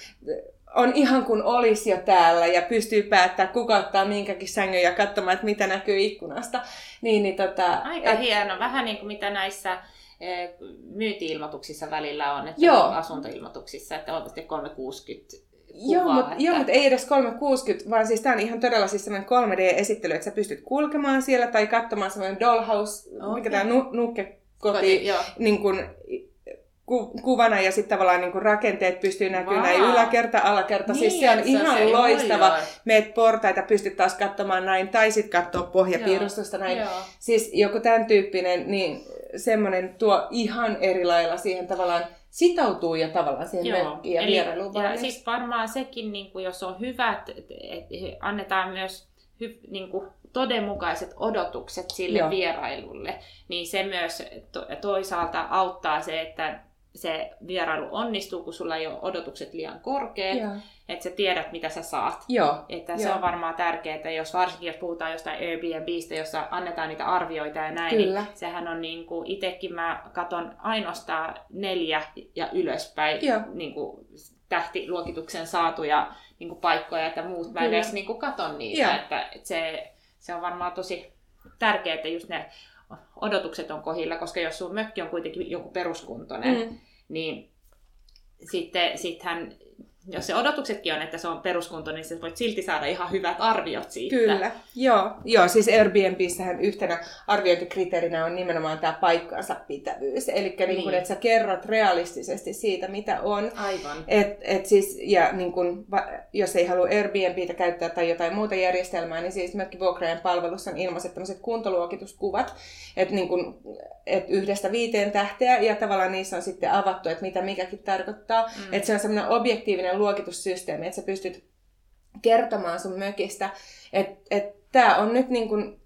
on ihan kuin olisi jo täällä ja pystyy päättää, kuka ottaa minkäkin sängyn ja katsomaan, että mitä näkyy ikkunasta. Niin, niin tota, Aika et... hieno. Vähän niin kuin mitä näissä eh, myynti-ilmoituksissa välillä on, että Joo. asuntoilmoituksissa, että on 360 Kuvaa, joo, mutta että... mut ei edes 360, vaan siis tämä on ihan todella siis sellainen 3D-esittely, että sä pystyt kulkemaan siellä tai katsomaan semmoinen dollhouse, okay. mikä tämä nu, nukkekoti, Koti, niin kun, ku, kuvana ja sitten tavallaan niin rakenteet pystyy näkymään näin yläkerta, alakerta. Niin, siis se on ihan se loistava. Joo. Meet portaita, pystyt taas katsomaan näin tai sitten katsoa pohjapiirustusta näin. Joo. Siis joku tämän tyyppinen, niin semmoinen tuo ihan eri lailla siihen tavallaan sitoutuu ja tavallaan siihen Joo. mökkiin ja vierailuun. Ja siis varmaan sekin, niin kuin, jos on hyvät, että annetaan myös hy, niin kuin, todenmukaiset odotukset sille Joo. vierailulle, niin se myös to, toisaalta auttaa se, että se vierailu onnistuu, kun sulla ei ole odotukset liian korkeat, Joo. että sä tiedät, mitä sä saat. Joo. Että Joo. se on varmaan tärkeää, jos varsinkin jos puhutaan jostain Airbnbistä, jossa annetaan niitä arvioita ja näin, niin Kyllä. niin sehän on niin kuin, itekin mä katon ainoastaan neljä ja ylöspäin niin kuin, tähtiluokituksen saatuja niin kuin, paikkoja, että muut mä edes niin kuin, katon niitä, että, että se, se on varmaan tosi tärkeää, että just ne odotukset on kohilla, koska jos sun mökki on kuitenkin joku peruskuntoinen, mm. Niin sitten sittenhän jos se odotuksetkin on, että se on peruskunto, niin sä voit silti saada ihan hyvät arviot siitä. Kyllä, joo. joo siis Airbnbissähän yhtenä arviointikriteerinä on nimenomaan tämä paikkaansa pitävyys. Eli niin. niin kun, että sä kerrot realistisesti siitä, mitä on. Aivan. Et, et siis, ja niin kun, jos ei halua Airbnbitä käyttää tai jotain muuta järjestelmää, niin siis mökkivuokraajan palvelussa on ilmaiset tämmöiset kuntoluokituskuvat, että niin kun, et yhdestä viiteen tähteä, ja tavallaan niissä on sitten avattu, että mitä mikäkin tarkoittaa. Mm. Että se on semmoinen objektiivinen luokitussysteemi, että sä pystyt kertomaan sun mökistä, että et tämä on nyt niin kuin,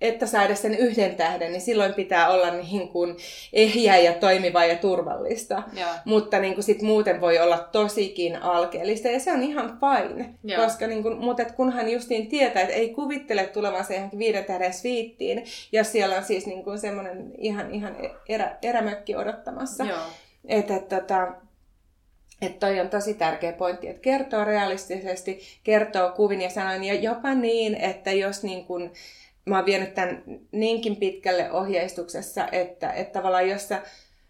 että saa edes sen yhden tähden, niin silloin pitää olla niin kuin ehjä ja toimiva ja turvallista. Joo. Mutta niin kuin sit muuten voi olla tosikin alkeellista ja se on ihan fine. Joo. Koska niin kuin, mutta kunhan justiin tietää, että ei kuvittele tulevansa johonkin viiden tähden sviittiin, jos siellä on siis niin kuin semmoinen ihan, ihan erä, erämökki odottamassa. Että et, tota, että toi on tosi tärkeä pointti, että kertoo realistisesti, kertoo kuvin ja sanoin, ja jopa niin, että jos niin kun, mä oon vienyt tämän niinkin pitkälle ohjeistuksessa, että, että tavallaan jos sä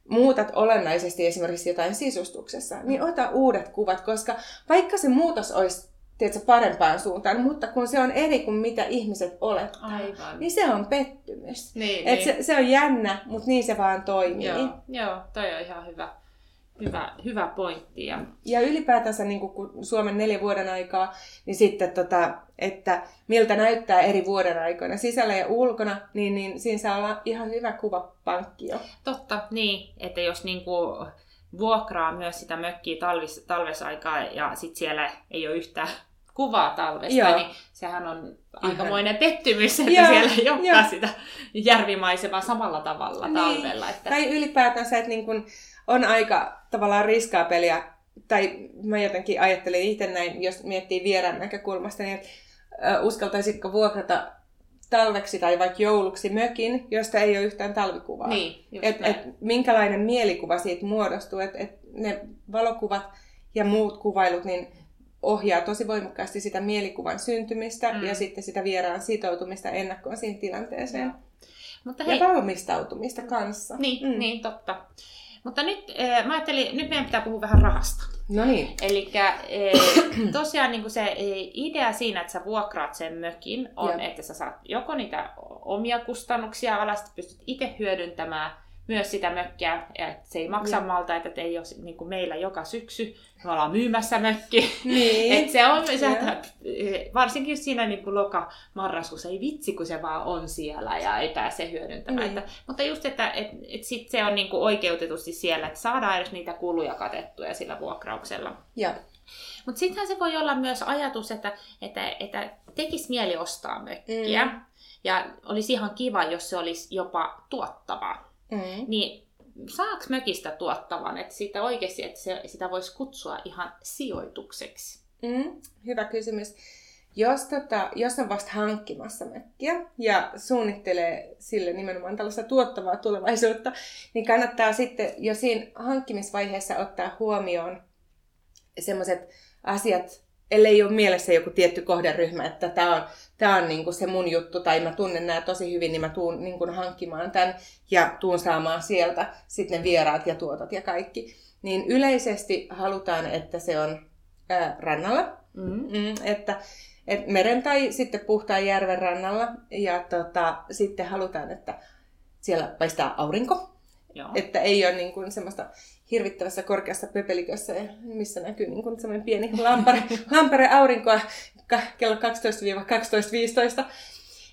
muutat olennaisesti esimerkiksi jotain sisustuksessa, niin ota uudet kuvat, koska vaikka se muutos olisi tiedätkö, parempaan suuntaan, mutta kun se on eri kuin mitä ihmiset olettaa, Aivan. niin se on pettymys. Niin, Et niin. Se, se on jännä, mutta niin se vaan toimii. Joo, joo toi on ihan hyvä hyvä, hyvä pointti. Ja, ja ylipäätänsä niin kun Suomen neljä vuoden aikaa, niin sitten, tota, että miltä näyttää eri vuoden aikoina sisällä ja ulkona, niin, niin siinä saa olla ihan hyvä kuvapankki jo. Totta, niin. Että jos niin kuin vuokraa myös sitä mökkiä talvis, talvesaikaa ja sitten siellä ei ole yhtään kuvaa talvesta, Joo. niin sehän on Ihan. aikamoinen pettymys, että Joo. siellä ei olekaan sitä järvimaisemaa samalla tavalla niin. talvella. Että... Tai ylipäätänsä, että niin kun on aika tavallaan riskaa peliä, tai mä jotenkin ajattelin itse näin, jos miettii vieraan näkökulmasta, niin uskaltaisitko vuokrata talveksi tai vaikka jouluksi mökin, josta ei ole yhtään talvikuvaa. Niin, et, et, minkälainen mielikuva siitä muodostuu, että et ne valokuvat ja muut kuvailut niin ohjaa tosi voimakkaasti sitä mielikuvan syntymistä mm. ja sitten sitä vieraan sitoutumista ennakkoon siihen tilanteeseen. Ja, Mutta hei, ja valmistautumista kanssa. Niin, mm. niin totta. Mutta nyt äh, mä ajattelin, nyt meidän pitää puhua vähän rahasta. No niin. Eli tosiaan niin se e, idea siinä, että sä vuokraat sen mökin, on, ja. että sä saat joko niitä omia kustannuksia alas, pystyt itse hyödyntämään myös sitä mökkiä, että se ei maksa ja. malta, että ei ole niin kuin meillä joka syksy, me ollaan myymässä mökki. Niin. Et se on, se, että, varsinkin siinä niin kuin loka-marraskuussa, ei vitsi kun se vaan on siellä ja ei pääse hyödyntämään. Niin. Että, mutta just, että et, et sit se on niin kuin oikeutetusti siellä, että saadaan edes niitä kuluja katettuja sillä vuokrauksella. Ja. Mutta sittenhän se voi olla myös ajatus, että, että, että tekisi mieli ostaa mökkiä. Mm. Ja olisi ihan kiva, jos se olisi jopa tuottava. Mm. Niin saaks mökistä tuottavan, että sitä oikeasti, että se, sitä voisi kutsua ihan sijoitukseksi? Mm, hyvä kysymys. Jos, tota, jos on vasta hankkimassa mökkiä ja suunnittelee sille nimenomaan tällaista tuottavaa tulevaisuutta, niin kannattaa sitten jo siinä hankkimisvaiheessa ottaa huomioon sellaiset asiat, ellei ole mielessä joku tietty kohderyhmä, että tämä on, tää on niinku se mun juttu, tai mä tunnen nämä tosi hyvin, niin mä tuun niinku hankkimaan tämän ja tuun saamaan sieltä sitten ne vieraat ja tuotot ja kaikki. Niin yleisesti halutaan, että se on ää, rannalla, mm-hmm. mm, että et meren tai sitten puhtaan järven rannalla, ja tota, sitten halutaan, että siellä paistaa aurinko, Joo. että ei ole niin kuin semmoista hirvittävässä korkeassa pöpelikössä, missä näkyy niin kuin semmoinen pieni lampare, lampare aurinkoa kello 12-12.15.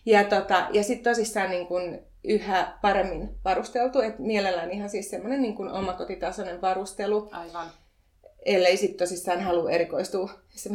Ja, tota, ja sitten tosissaan niin kuin yhä paremmin varusteltu, että mielellään ihan siis semmoinen niin kuin omakotitasoinen varustelu. Aivan. Ellei sitten tosissaan halua erikoistua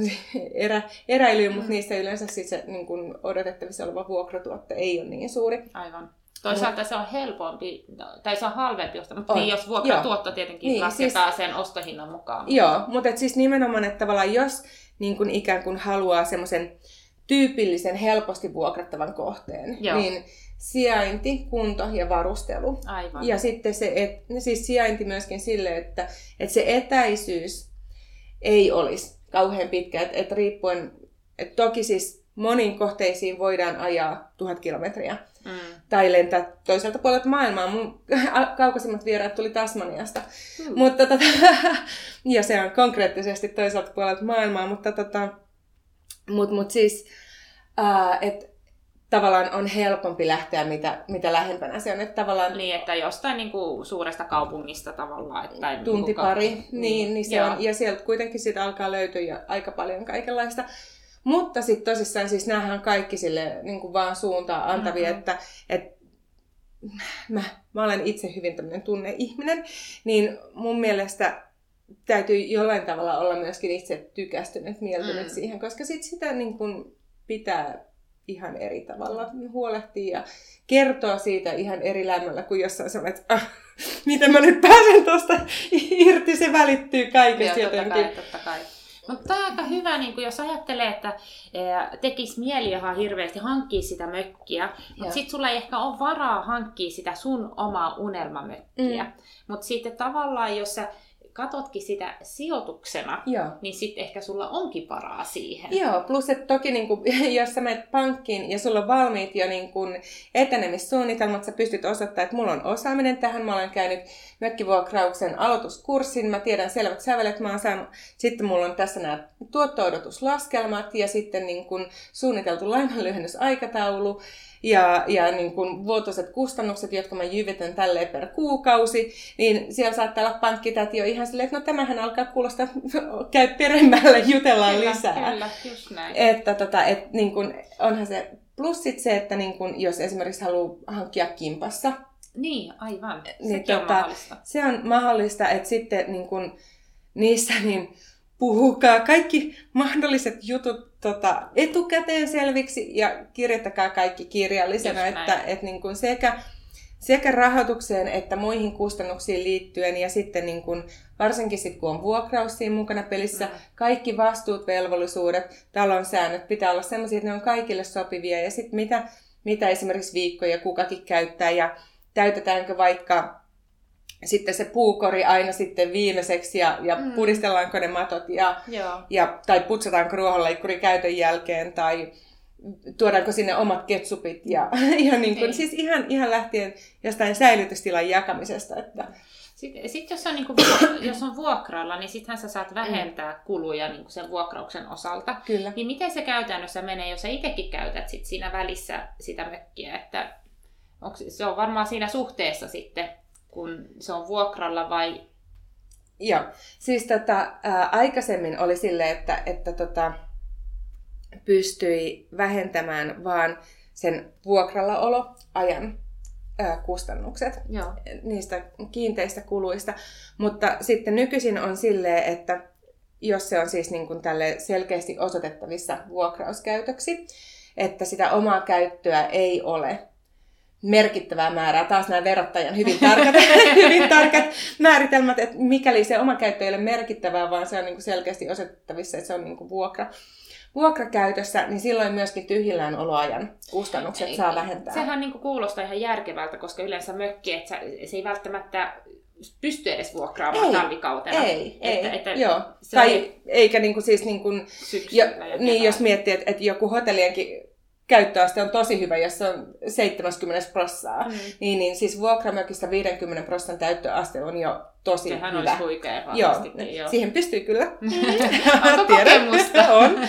erä, eräilyyn, mm. mutta niistä yleensä siis se niin kuin odotettavissa oleva vuokratuotte ei ole niin suuri. Aivan. Toisaalta no. se on helpompi, tai se on halvempi ostaa, mutta on. niin, jos vuokratuotto tietenkin niin, lasketaan siis, sen ostohinnan mukaan. Joo, mutta et siis nimenomaan, että tavallaan jos niin kuin ikään kuin haluaa semmoisen tyypillisen, helposti vuokrattavan kohteen, Joo. niin sijainti, kunto ja varustelu. Aivan. Ja sitten se, et, siis sijainti myöskin sille, että, että se etäisyys ei olisi kauhean pitkä. Että et riippuen, et toki siis moniin kohteisiin voidaan ajaa tuhat kilometriä mm. tai lentää toiselta puolelta maailmaa. Mun kaukaisimmat vieraat tuli Tasmaniasta. Mm. Mutta tota, ja se on konkreettisesti toiselta puolelta maailmaa, mutta tota, mut, mut siis, uh, että tavallaan on helpompi lähteä, mitä, mitä lähempänä se on. Että tavallaan, niin, että jostain niin kuin, suuresta kaupungista tavallaan. Että, niinku tunti niin pari, niin, niin, niin se on. Ja sieltä kuitenkin siitä alkaa löytyä jo aika paljon kaikenlaista. Mutta sitten tosissaan siis näähän kaikki sille niin kuin vaan suuntaa antavia, mm-hmm. että, että mä, mä olen itse hyvin tämmöinen tunneihminen, niin mun mielestä täytyy jollain tavalla olla myöskin itse tykästynyt, mieltynyt mm. siihen, koska sit sitä niin kuin pitää ihan eri tavalla huolehtia ja kertoa siitä ihan eri lämmöllä kuin jossain sellainen, että ah, miten mä nyt pääsen tuosta irti, se välittyy kaikesta jotenkin. Totta kai, totta kai. Mutta tämä on aika hyvä, niin jos ajattelee, että tekisi mieli ihan hirveästi hankkia sitä mökkiä, mutta sitten sulla ei ehkä ole varaa hankkia sitä sun omaa unelmamökkiä. Mm. Mutta sitten tavallaan, jos sä katotkin sitä sijoituksena, Joo. niin sitten ehkä sulla onkin varaa siihen. Joo, plus että toki niin kun, jos sä menet pankkiin ja sulla on valmiit jo niin kun etenemissuunnitelmat, sä pystyt osoittamaan, että mulla on osaaminen tähän, mä olen käynyt mökkivuokrauksen aloituskurssin, mä tiedän selvät sävelet, mä oon saanut, sitten mulla on tässä nämä tuotto-odotuslaskelmat ja sitten niin kun suunniteltu lainanlyhennysaikataulu, ja, ja niin kuin vuotuiset kustannukset, jotka mä jyvitän tälleen per kuukausi, niin siellä saattaa olla pankkitäti jo ihan silleen, että no tämähän alkaa kuulostaa, käy peremmälle, jutellaan kyllä, lisää. Kyllä, just näin. Että tota, et, niin kuin, onhan se, plus sit se, että niin kuin, jos esimerkiksi haluaa hankkia kimpassa, niin, aivan. Niin, Sekin tota, on mahdollista. Se on mahdollista, että sitten niin kun, niissä niin puhukaa kaikki mahdolliset jutut tota, etukäteen selviksi ja kirjoittakaa kaikki kirjallisena, että, että niin kuin sekä, sekä rahoitukseen että muihin kustannuksiin liittyen. Ja sitten niin kuin, varsinkin sitten kun on vuokraus siinä mukana pelissä, mm. kaikki vastuut, velvollisuudet, talon säännöt pitää olla sellaisia, että ne on kaikille sopivia. Ja sitten mitä, mitä esimerkiksi viikkoja kukakin käyttää ja täytetäänkö vaikka sitten se puukori aina sitten viimeiseksi ja, ja mm. pudistellaanko ne matot ja, ja, tai putsataanko ruohonleikkuri käytön jälkeen tai tuodaanko sinne omat ketsupit ja, ja niin kuin, siis ihan, ihan lähtien jostain säilytystilan jakamisesta. Että... Sitten sit jos, on niinku, jos on vuokralla, niin sittenhän sä saat vähentää kuluja niinku sen vuokrauksen osalta. Kyllä. Niin miten se käytännössä menee, jos sä itsekin käytät sit siinä välissä sitä mökkiä? Että onko, se on varmaan siinä suhteessa sitten, kun se on vuokralla vai... Joo, siis tota, ää, aikaisemmin oli sille, että, että tota, pystyi vähentämään vaan sen vuokralla ajan ää, kustannukset Joo. niistä kiinteistä kuluista. Mutta sitten nykyisin on silleen, että jos se on siis niin kuin tälle selkeästi osoitettavissa vuokrauskäytöksi, että sitä omaa käyttöä ei ole merkittävää määrää. Taas nämä verottajan hyvin tarkat, hyvin tarkat määritelmät, että mikäli se oma käyttö ei ole merkittävää, vaan se on niin kuin selkeästi osoitettavissa, että se on niin kuin vuokra, vuokrakäytössä, niin silloin myöskin tyhjillään oloajan kustannukset ei, saa vähentää. Sehän niin kuin kuulostaa ihan järkevältä, koska yleensä mökki, että se ei välttämättä pysty edes vuokraamaan ei, talvikautena. Ei, että, ei, että joo. Tai ei, eikä niinku siis niinku, jo, niin, jos miettii, että, että joku hotellienkin käyttöaste on tosi hyvä, jos se on 70 prossaa, mm. niin, niin siis vuokramökissä 50 prosentin täyttöaste on jo tosi Sehän hyvä. olisi huikea joo, joo. siihen pystyy kyllä. Onko kokemusta? on.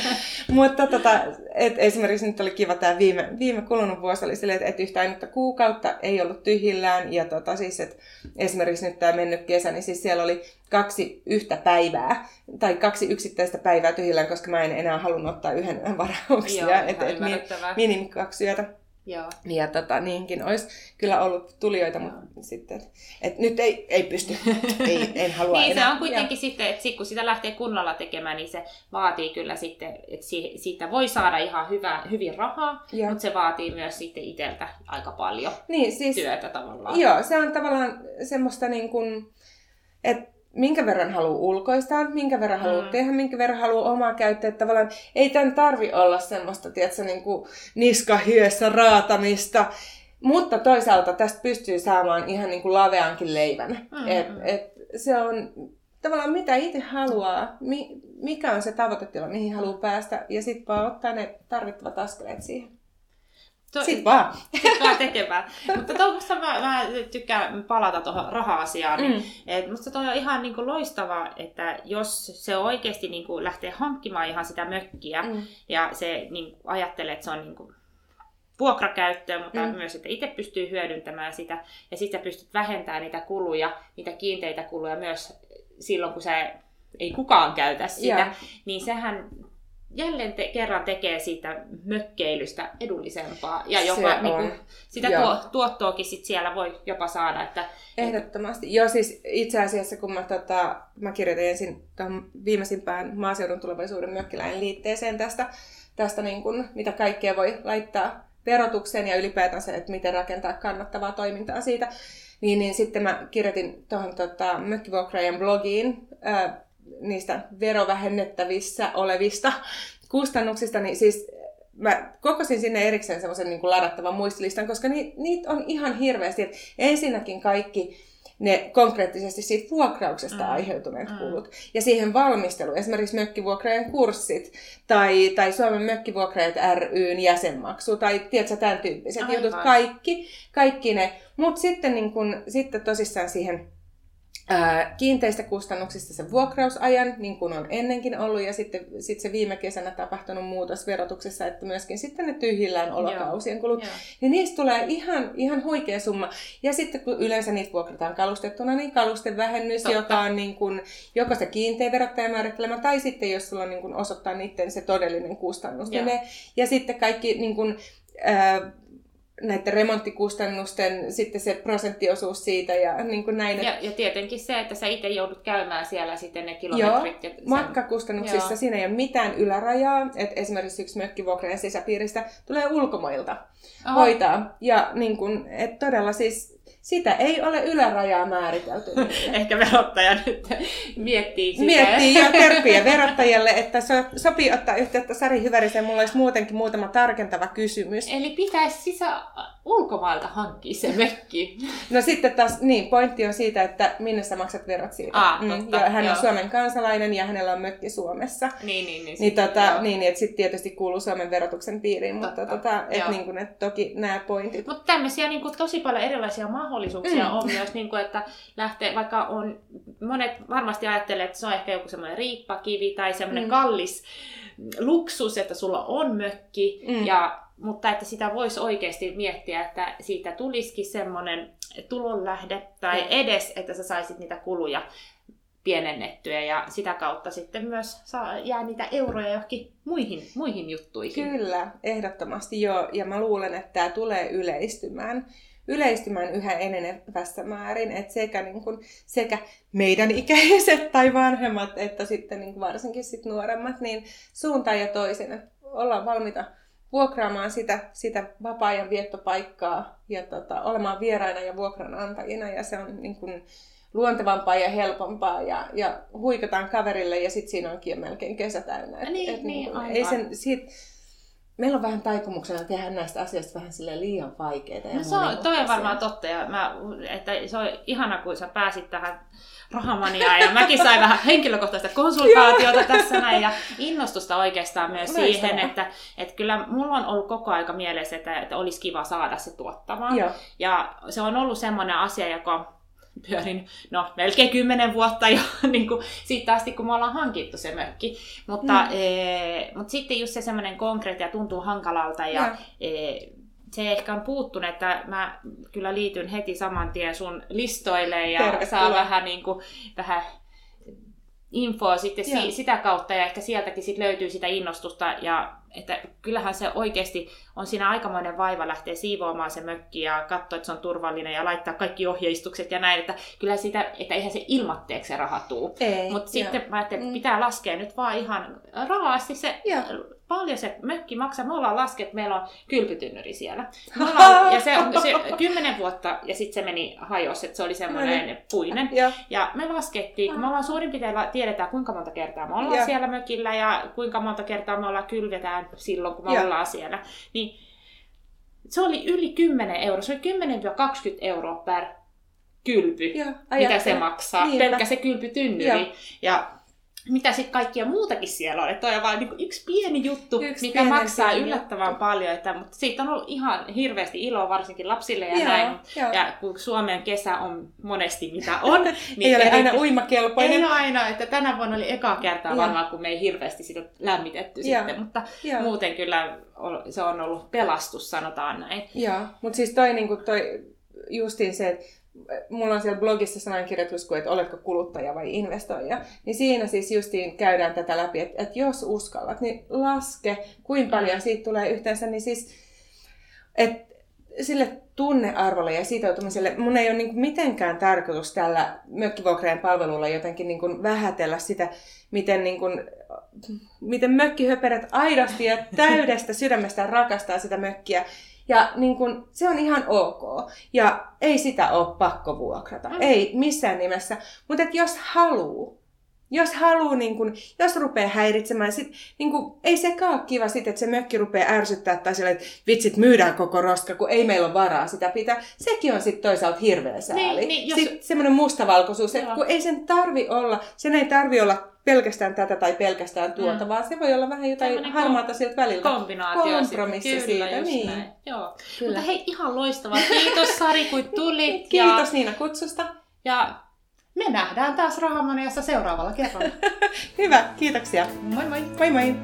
Mutta tota, et esimerkiksi nyt oli kiva tämä viime, viime kulunut vuosi oli silleen, että et yhtä ainutta kuukautta ei ollut tyhjillään. Ja tota, siis, että esimerkiksi nyt tämä mennyt kesä, niin siis siellä oli kaksi yhtä päivää, tai kaksi yksittäistä päivää tyhjillään, koska mä en enää halunnut ottaa yhden varauksia. että et, et, minimi kaksi yötä. Joo. Ja tota, niinkin olisi kyllä ollut tulijoita, Joo. mutta sitten, että nyt ei, ei pysty, ei, en halua Niin enää. se on kuitenkin ja. sitten, että kun sitä lähtee kunnolla tekemään, niin se vaatii kyllä sitten, että siitä voi saada ihan hyvä, hyvin rahaa, ja. mutta se vaatii myös sitten itseltä aika paljon niin, siis, työtä tavallaan. Joo, se on tavallaan semmoista niin kuin, että minkä verran haluaa ulkoistaa, minkä verran haluaa mm. tehdä, minkä verran haluaa omaa käyttää. Tavallaan ei tämän tarvi olla semmoista, tiedätkö, niin kuin niskahyössä raatamista, mutta toisaalta tästä pystyy saamaan ihan niin kuin laveankin leivän. Mm. Et, et se on tavallaan mitä itse haluaa, mi, mikä on se tavoitetila, mihin haluaa päästä, ja sitten vaan ottaa ne tarvittavat askeleet siihen. To, Sitten vaan. Sitten vaan tekemään. Mutta tuossa mä, mä tykkään palata tuohon raha-asiaan. Niin, mm. et musta toi on ihan niinku loistava, että jos se oikeasti niinku lähtee hankkimaan ihan sitä mökkiä mm. ja se niinku ajattelee, että se on niinku vuokrakäyttöön, mutta mm. myös, että itse pystyy hyödyntämään sitä ja sitten pystyt vähentämään niitä kuluja, niitä kiinteitä kuluja myös silloin, kun se ei kukaan käytä sitä, yeah. niin sehän jälleen te- kerran tekee siitä mökkeilystä edullisempaa. Ja jopa niin kuin, sitä tuo, tuottoakin sit siellä voi jopa saada. Että, Ehdottomasti. Joo, siis itse asiassa kun mä, tota, mä kirjoitin ensin viimeisimpään maaseudun tulevaisuuden mökkiläin liitteeseen tästä, tästä niin kuin, mitä kaikkea voi laittaa verotukseen ja ylipäätänsä, että miten rakentaa kannattavaa toimintaa siitä, niin, niin sitten mä kirjoitin tuohon tota, mökkivuokraajan blogiin ää, niistä verovähennettävissä olevista kustannuksista, niin siis mä kokosin sinne erikseen semmoisen niin ladattavan muistilistan, koska ni, niitä on ihan hirveästi. Et ensinnäkin kaikki ne konkreettisesti siitä vuokrauksesta mm. aiheutuneet mm. kulut. Ja siihen valmisteluun, esimerkiksi mökkivuokraajan kurssit, tai, tai Suomen mökkivuokraajat ryn jäsenmaksu, tai tiedätkö, tämän tyyppiset Aivan. jutut, kaikki, kaikki ne. Mutta sitten, niin kun, sitten tosissaan siihen kiinteistä kustannuksista se vuokrausajan, niin kuin on ennenkin ollut, ja sitten sit se viime kesänä tapahtunut muutos verotuksessa, että myöskin sitten ne tyhjillään olokausien kulut, Joo. niin niistä tulee ihan, ihan huikea summa. Ja sitten kun yleensä niitä vuokrataan kalustettuna, niin kalustevähennys, Totta. joka on niin kuin, joko se kiinteä verottajan määrittelemä, tai sitten jos sulla on niin kuin osoittaa niiden se todellinen kustannus. Niin ne, ja sitten kaikki niin kuin, äh, näiden remonttikustannusten sitten se prosenttiosuus siitä ja niin kuin näin. Ja, ja tietenkin se, että sä itse joudut käymään siellä sitten ne kilometrit. Joo, ja sen... matkakustannuksissa Joo. siinä ei ole mitään ylärajaa, että esimerkiksi yksi mökkivuokrainen sisäpiiristä tulee ulkomailta Oho. hoitaa. Ja niin kuin, että todella siis sitä ei ole ylärajaa määritelty. Ehkä verottaja nyt miettii sitä. Miettii ja terppiä verottajalle, että so, sopii ottaa yhteyttä Sari Hyvärisen. Mulla olisi muutenkin muutama tarkentava kysymys. Eli pitäisi sisä ulkomailta hankkii se mökki? No sitten taas, niin, pointti on siitä, että minne sä maksat verot siitä. Aa, mm, totta, ja hän joo. on Suomen kansalainen ja hänellä on mökki Suomessa. Niin, niin, niin. Niin, tota, joo. niin, että sitten tietysti kuuluu Suomen verotuksen piiriin, mutta Totta, tota, et joo. niin kuin, et toki nämä pointit. Mutta tämmöisiä niin kuin, tosi paljon erilaisia mahdollisuuksia Mm. mm. on myös, niin kuin, että lähtee, vaikka on, monet varmasti ajattelee, että se on ehkä joku semmoinen riippakivi tai semmoinen Mm. kallis luksus, että sulla on mökki, mm. ja, mutta että sitä voisi oikeasti miettiä, että siitä tulisikin semmoinen tulonlähde tai Mm. edes, että sä saisit niitä kuluja pienennettyä ja sitä kautta sitten myös saa, jää niitä euroja johonkin muihin, muihin juttuihin. Kyllä, ehdottomasti joo. Ja mä luulen, että tämä tulee yleistymään yleistymään yhä enenevässä määrin, että sekä, niin kuin, sekä meidän ikäiset tai vanhemmat, että sitten niin kuin varsinkin sit nuoremmat, niin suuntaan ja toisin, että ollaan valmiita vuokraamaan sitä, sitä vapaa-ajan viettopaikkaa ja tota, olemaan vieraina ja vuokranantajina, ja se on niin kuin, luontevampaa ja helpompaa ja, ja huikataan kaverille ja sitten siinä onkin jo melkein kesä täynnä. Et, Niin, et niin, aivan. ei sen, siitä, meillä on vähän taipumuksena tehdä näistä asioista vähän sille liian vaikeita. No se on, toi on varmaan totta, ja mä, että se on ihana, kun sä pääsit tähän rahamaniaan, ja mäkin sain vähän henkilökohtaista konsultaatiota tässä näin, ja innostusta oikeastaan myös Loistavaa. siihen, että, että kyllä mulla on ollut koko aika mielessä, että, että olisi kiva saada se tuottamaan. Joo. Ja se on ollut semmoinen asia, joka pyörin no, melkein kymmenen vuotta jo niin kuin, siitä asti, kun me ollaan hankittu se mökki. Mutta, Mm. e, mutta sitten just se semmoinen konkreettia tuntuu hankalalta ja e, se ehkä on puuttunut, että mä kyllä liityn heti saman tien sun listoille ja Tervetuloa. saa vähän, niin kuin, vähän infoa sitten si- sitä kautta ja ehkä sieltäkin sit löytyy sitä innostusta ja että kyllähän se oikeasti on siinä aikamoinen vaiva lähteä siivoamaan se mökki ja katsoa, että se on turvallinen ja laittaa kaikki ohjeistukset ja näin, että kyllä sitä, että eihän se ilmatteeksi se raha tuu. Mutta sitten mä ajattelin, että Mm. pitää laskea nyt vaan ihan raasti se, Joo. Paljon se mökki maksaa. Me ollaan lasket, että meillä on kylpytynnyri siellä. Me ollaan, ja se on se kymmenen vuotta ja sitten se meni hajos, että se oli semmoinen puinen. Joo. Ja me laskettiin, kun me ollaan suurin piirtein tiedetään, kuinka monta kertaa me ollaan Joo. siellä mökillä ja kuinka monta kertaa me ollaan kylvetään silloin, kun me Joo. ollaan siellä. Niin se oli yli 10 euroa. Se oli 10-20 euroa per kylpy, Joo. mitä se maksaa. Niinpä. Pelkkä se kylpytynnyri. Joo. Ja mitä sitten kaikkia muutakin siellä on. Että on vain niin yksi pieni juttu, Yksi mikä pienen maksaa pieni yllättävän juttu. paljon. Että, mutta siitä on ollut ihan hirveästi iloa varsinkin lapsille ja Joo, näin. joo. Ja kun Suomen kesä on monesti mitä on, niin Ei ole aina uimakelpoinen. ei ole aina, että tänä vuonna oli eka kertaa Joo. varmaan, kun me ei hirveästi sitä lämmitetty Joo. sitten, mutta Joo. muuten kyllä se on ollut pelastus, sanotaan näin. Joo, mutta siis toi, niinku, toi justiin se, että mulla on siellä blogissa sanankirjoitus, että oletko kuluttaja vai investoija, niin siinä siis justiin käydään tätä läpi, että, että jos uskallat, niin laske, kuinka paljon siitä tulee yhteensä, niin siis, että sille tunnearvolle ja sitoutumiselle, mun ei ole niin mitenkään tarkoitus tällä mökkivuokrajan palvelulla jotenkin niin vähätellä sitä, miten, niin kuin, miten mökkihöperät aidosti ja täydestä sydämestä rakastaa sitä mökkiä. Ja niin kun, se on ihan ok. Ja ei sitä ole pakko vuokrata. Mm. Ei missään nimessä. Mutta jos haluu, jos haluu, niin kun, jos rupeaa häiritsemään, sit, niin kun, ei sekaan ole kiva sit, että se mökki rupeaa ärsyttää tai sille, että vitsit myydään koko roska, kun ei meillä ole varaa sitä pitää. Sekin on sitten toisaalta hirveä sääli. Niin, niin, jos- Sitten semmoinen mustavalkoisuus, että kun ei sen tarvi olla, sen ei tarvi olla pelkästään tätä tai pelkästään tuota, Mm. vaan se voi olla vähän jotain Tämmönen harmaata siltä väliltä. Kombinaatio. Kompromissi siitä, Kyllä, just niin. näin. Joo. Kyllä. Mutta hei, ihan loistavaa. Kiitos Sari, kun tulit. Kiitos Niina kutsusta. Ja, ja me nähdään taas Rahamaniassa seuraavalla kerralla. Hyvä, kiitoksia. Moi moi! Moi moi!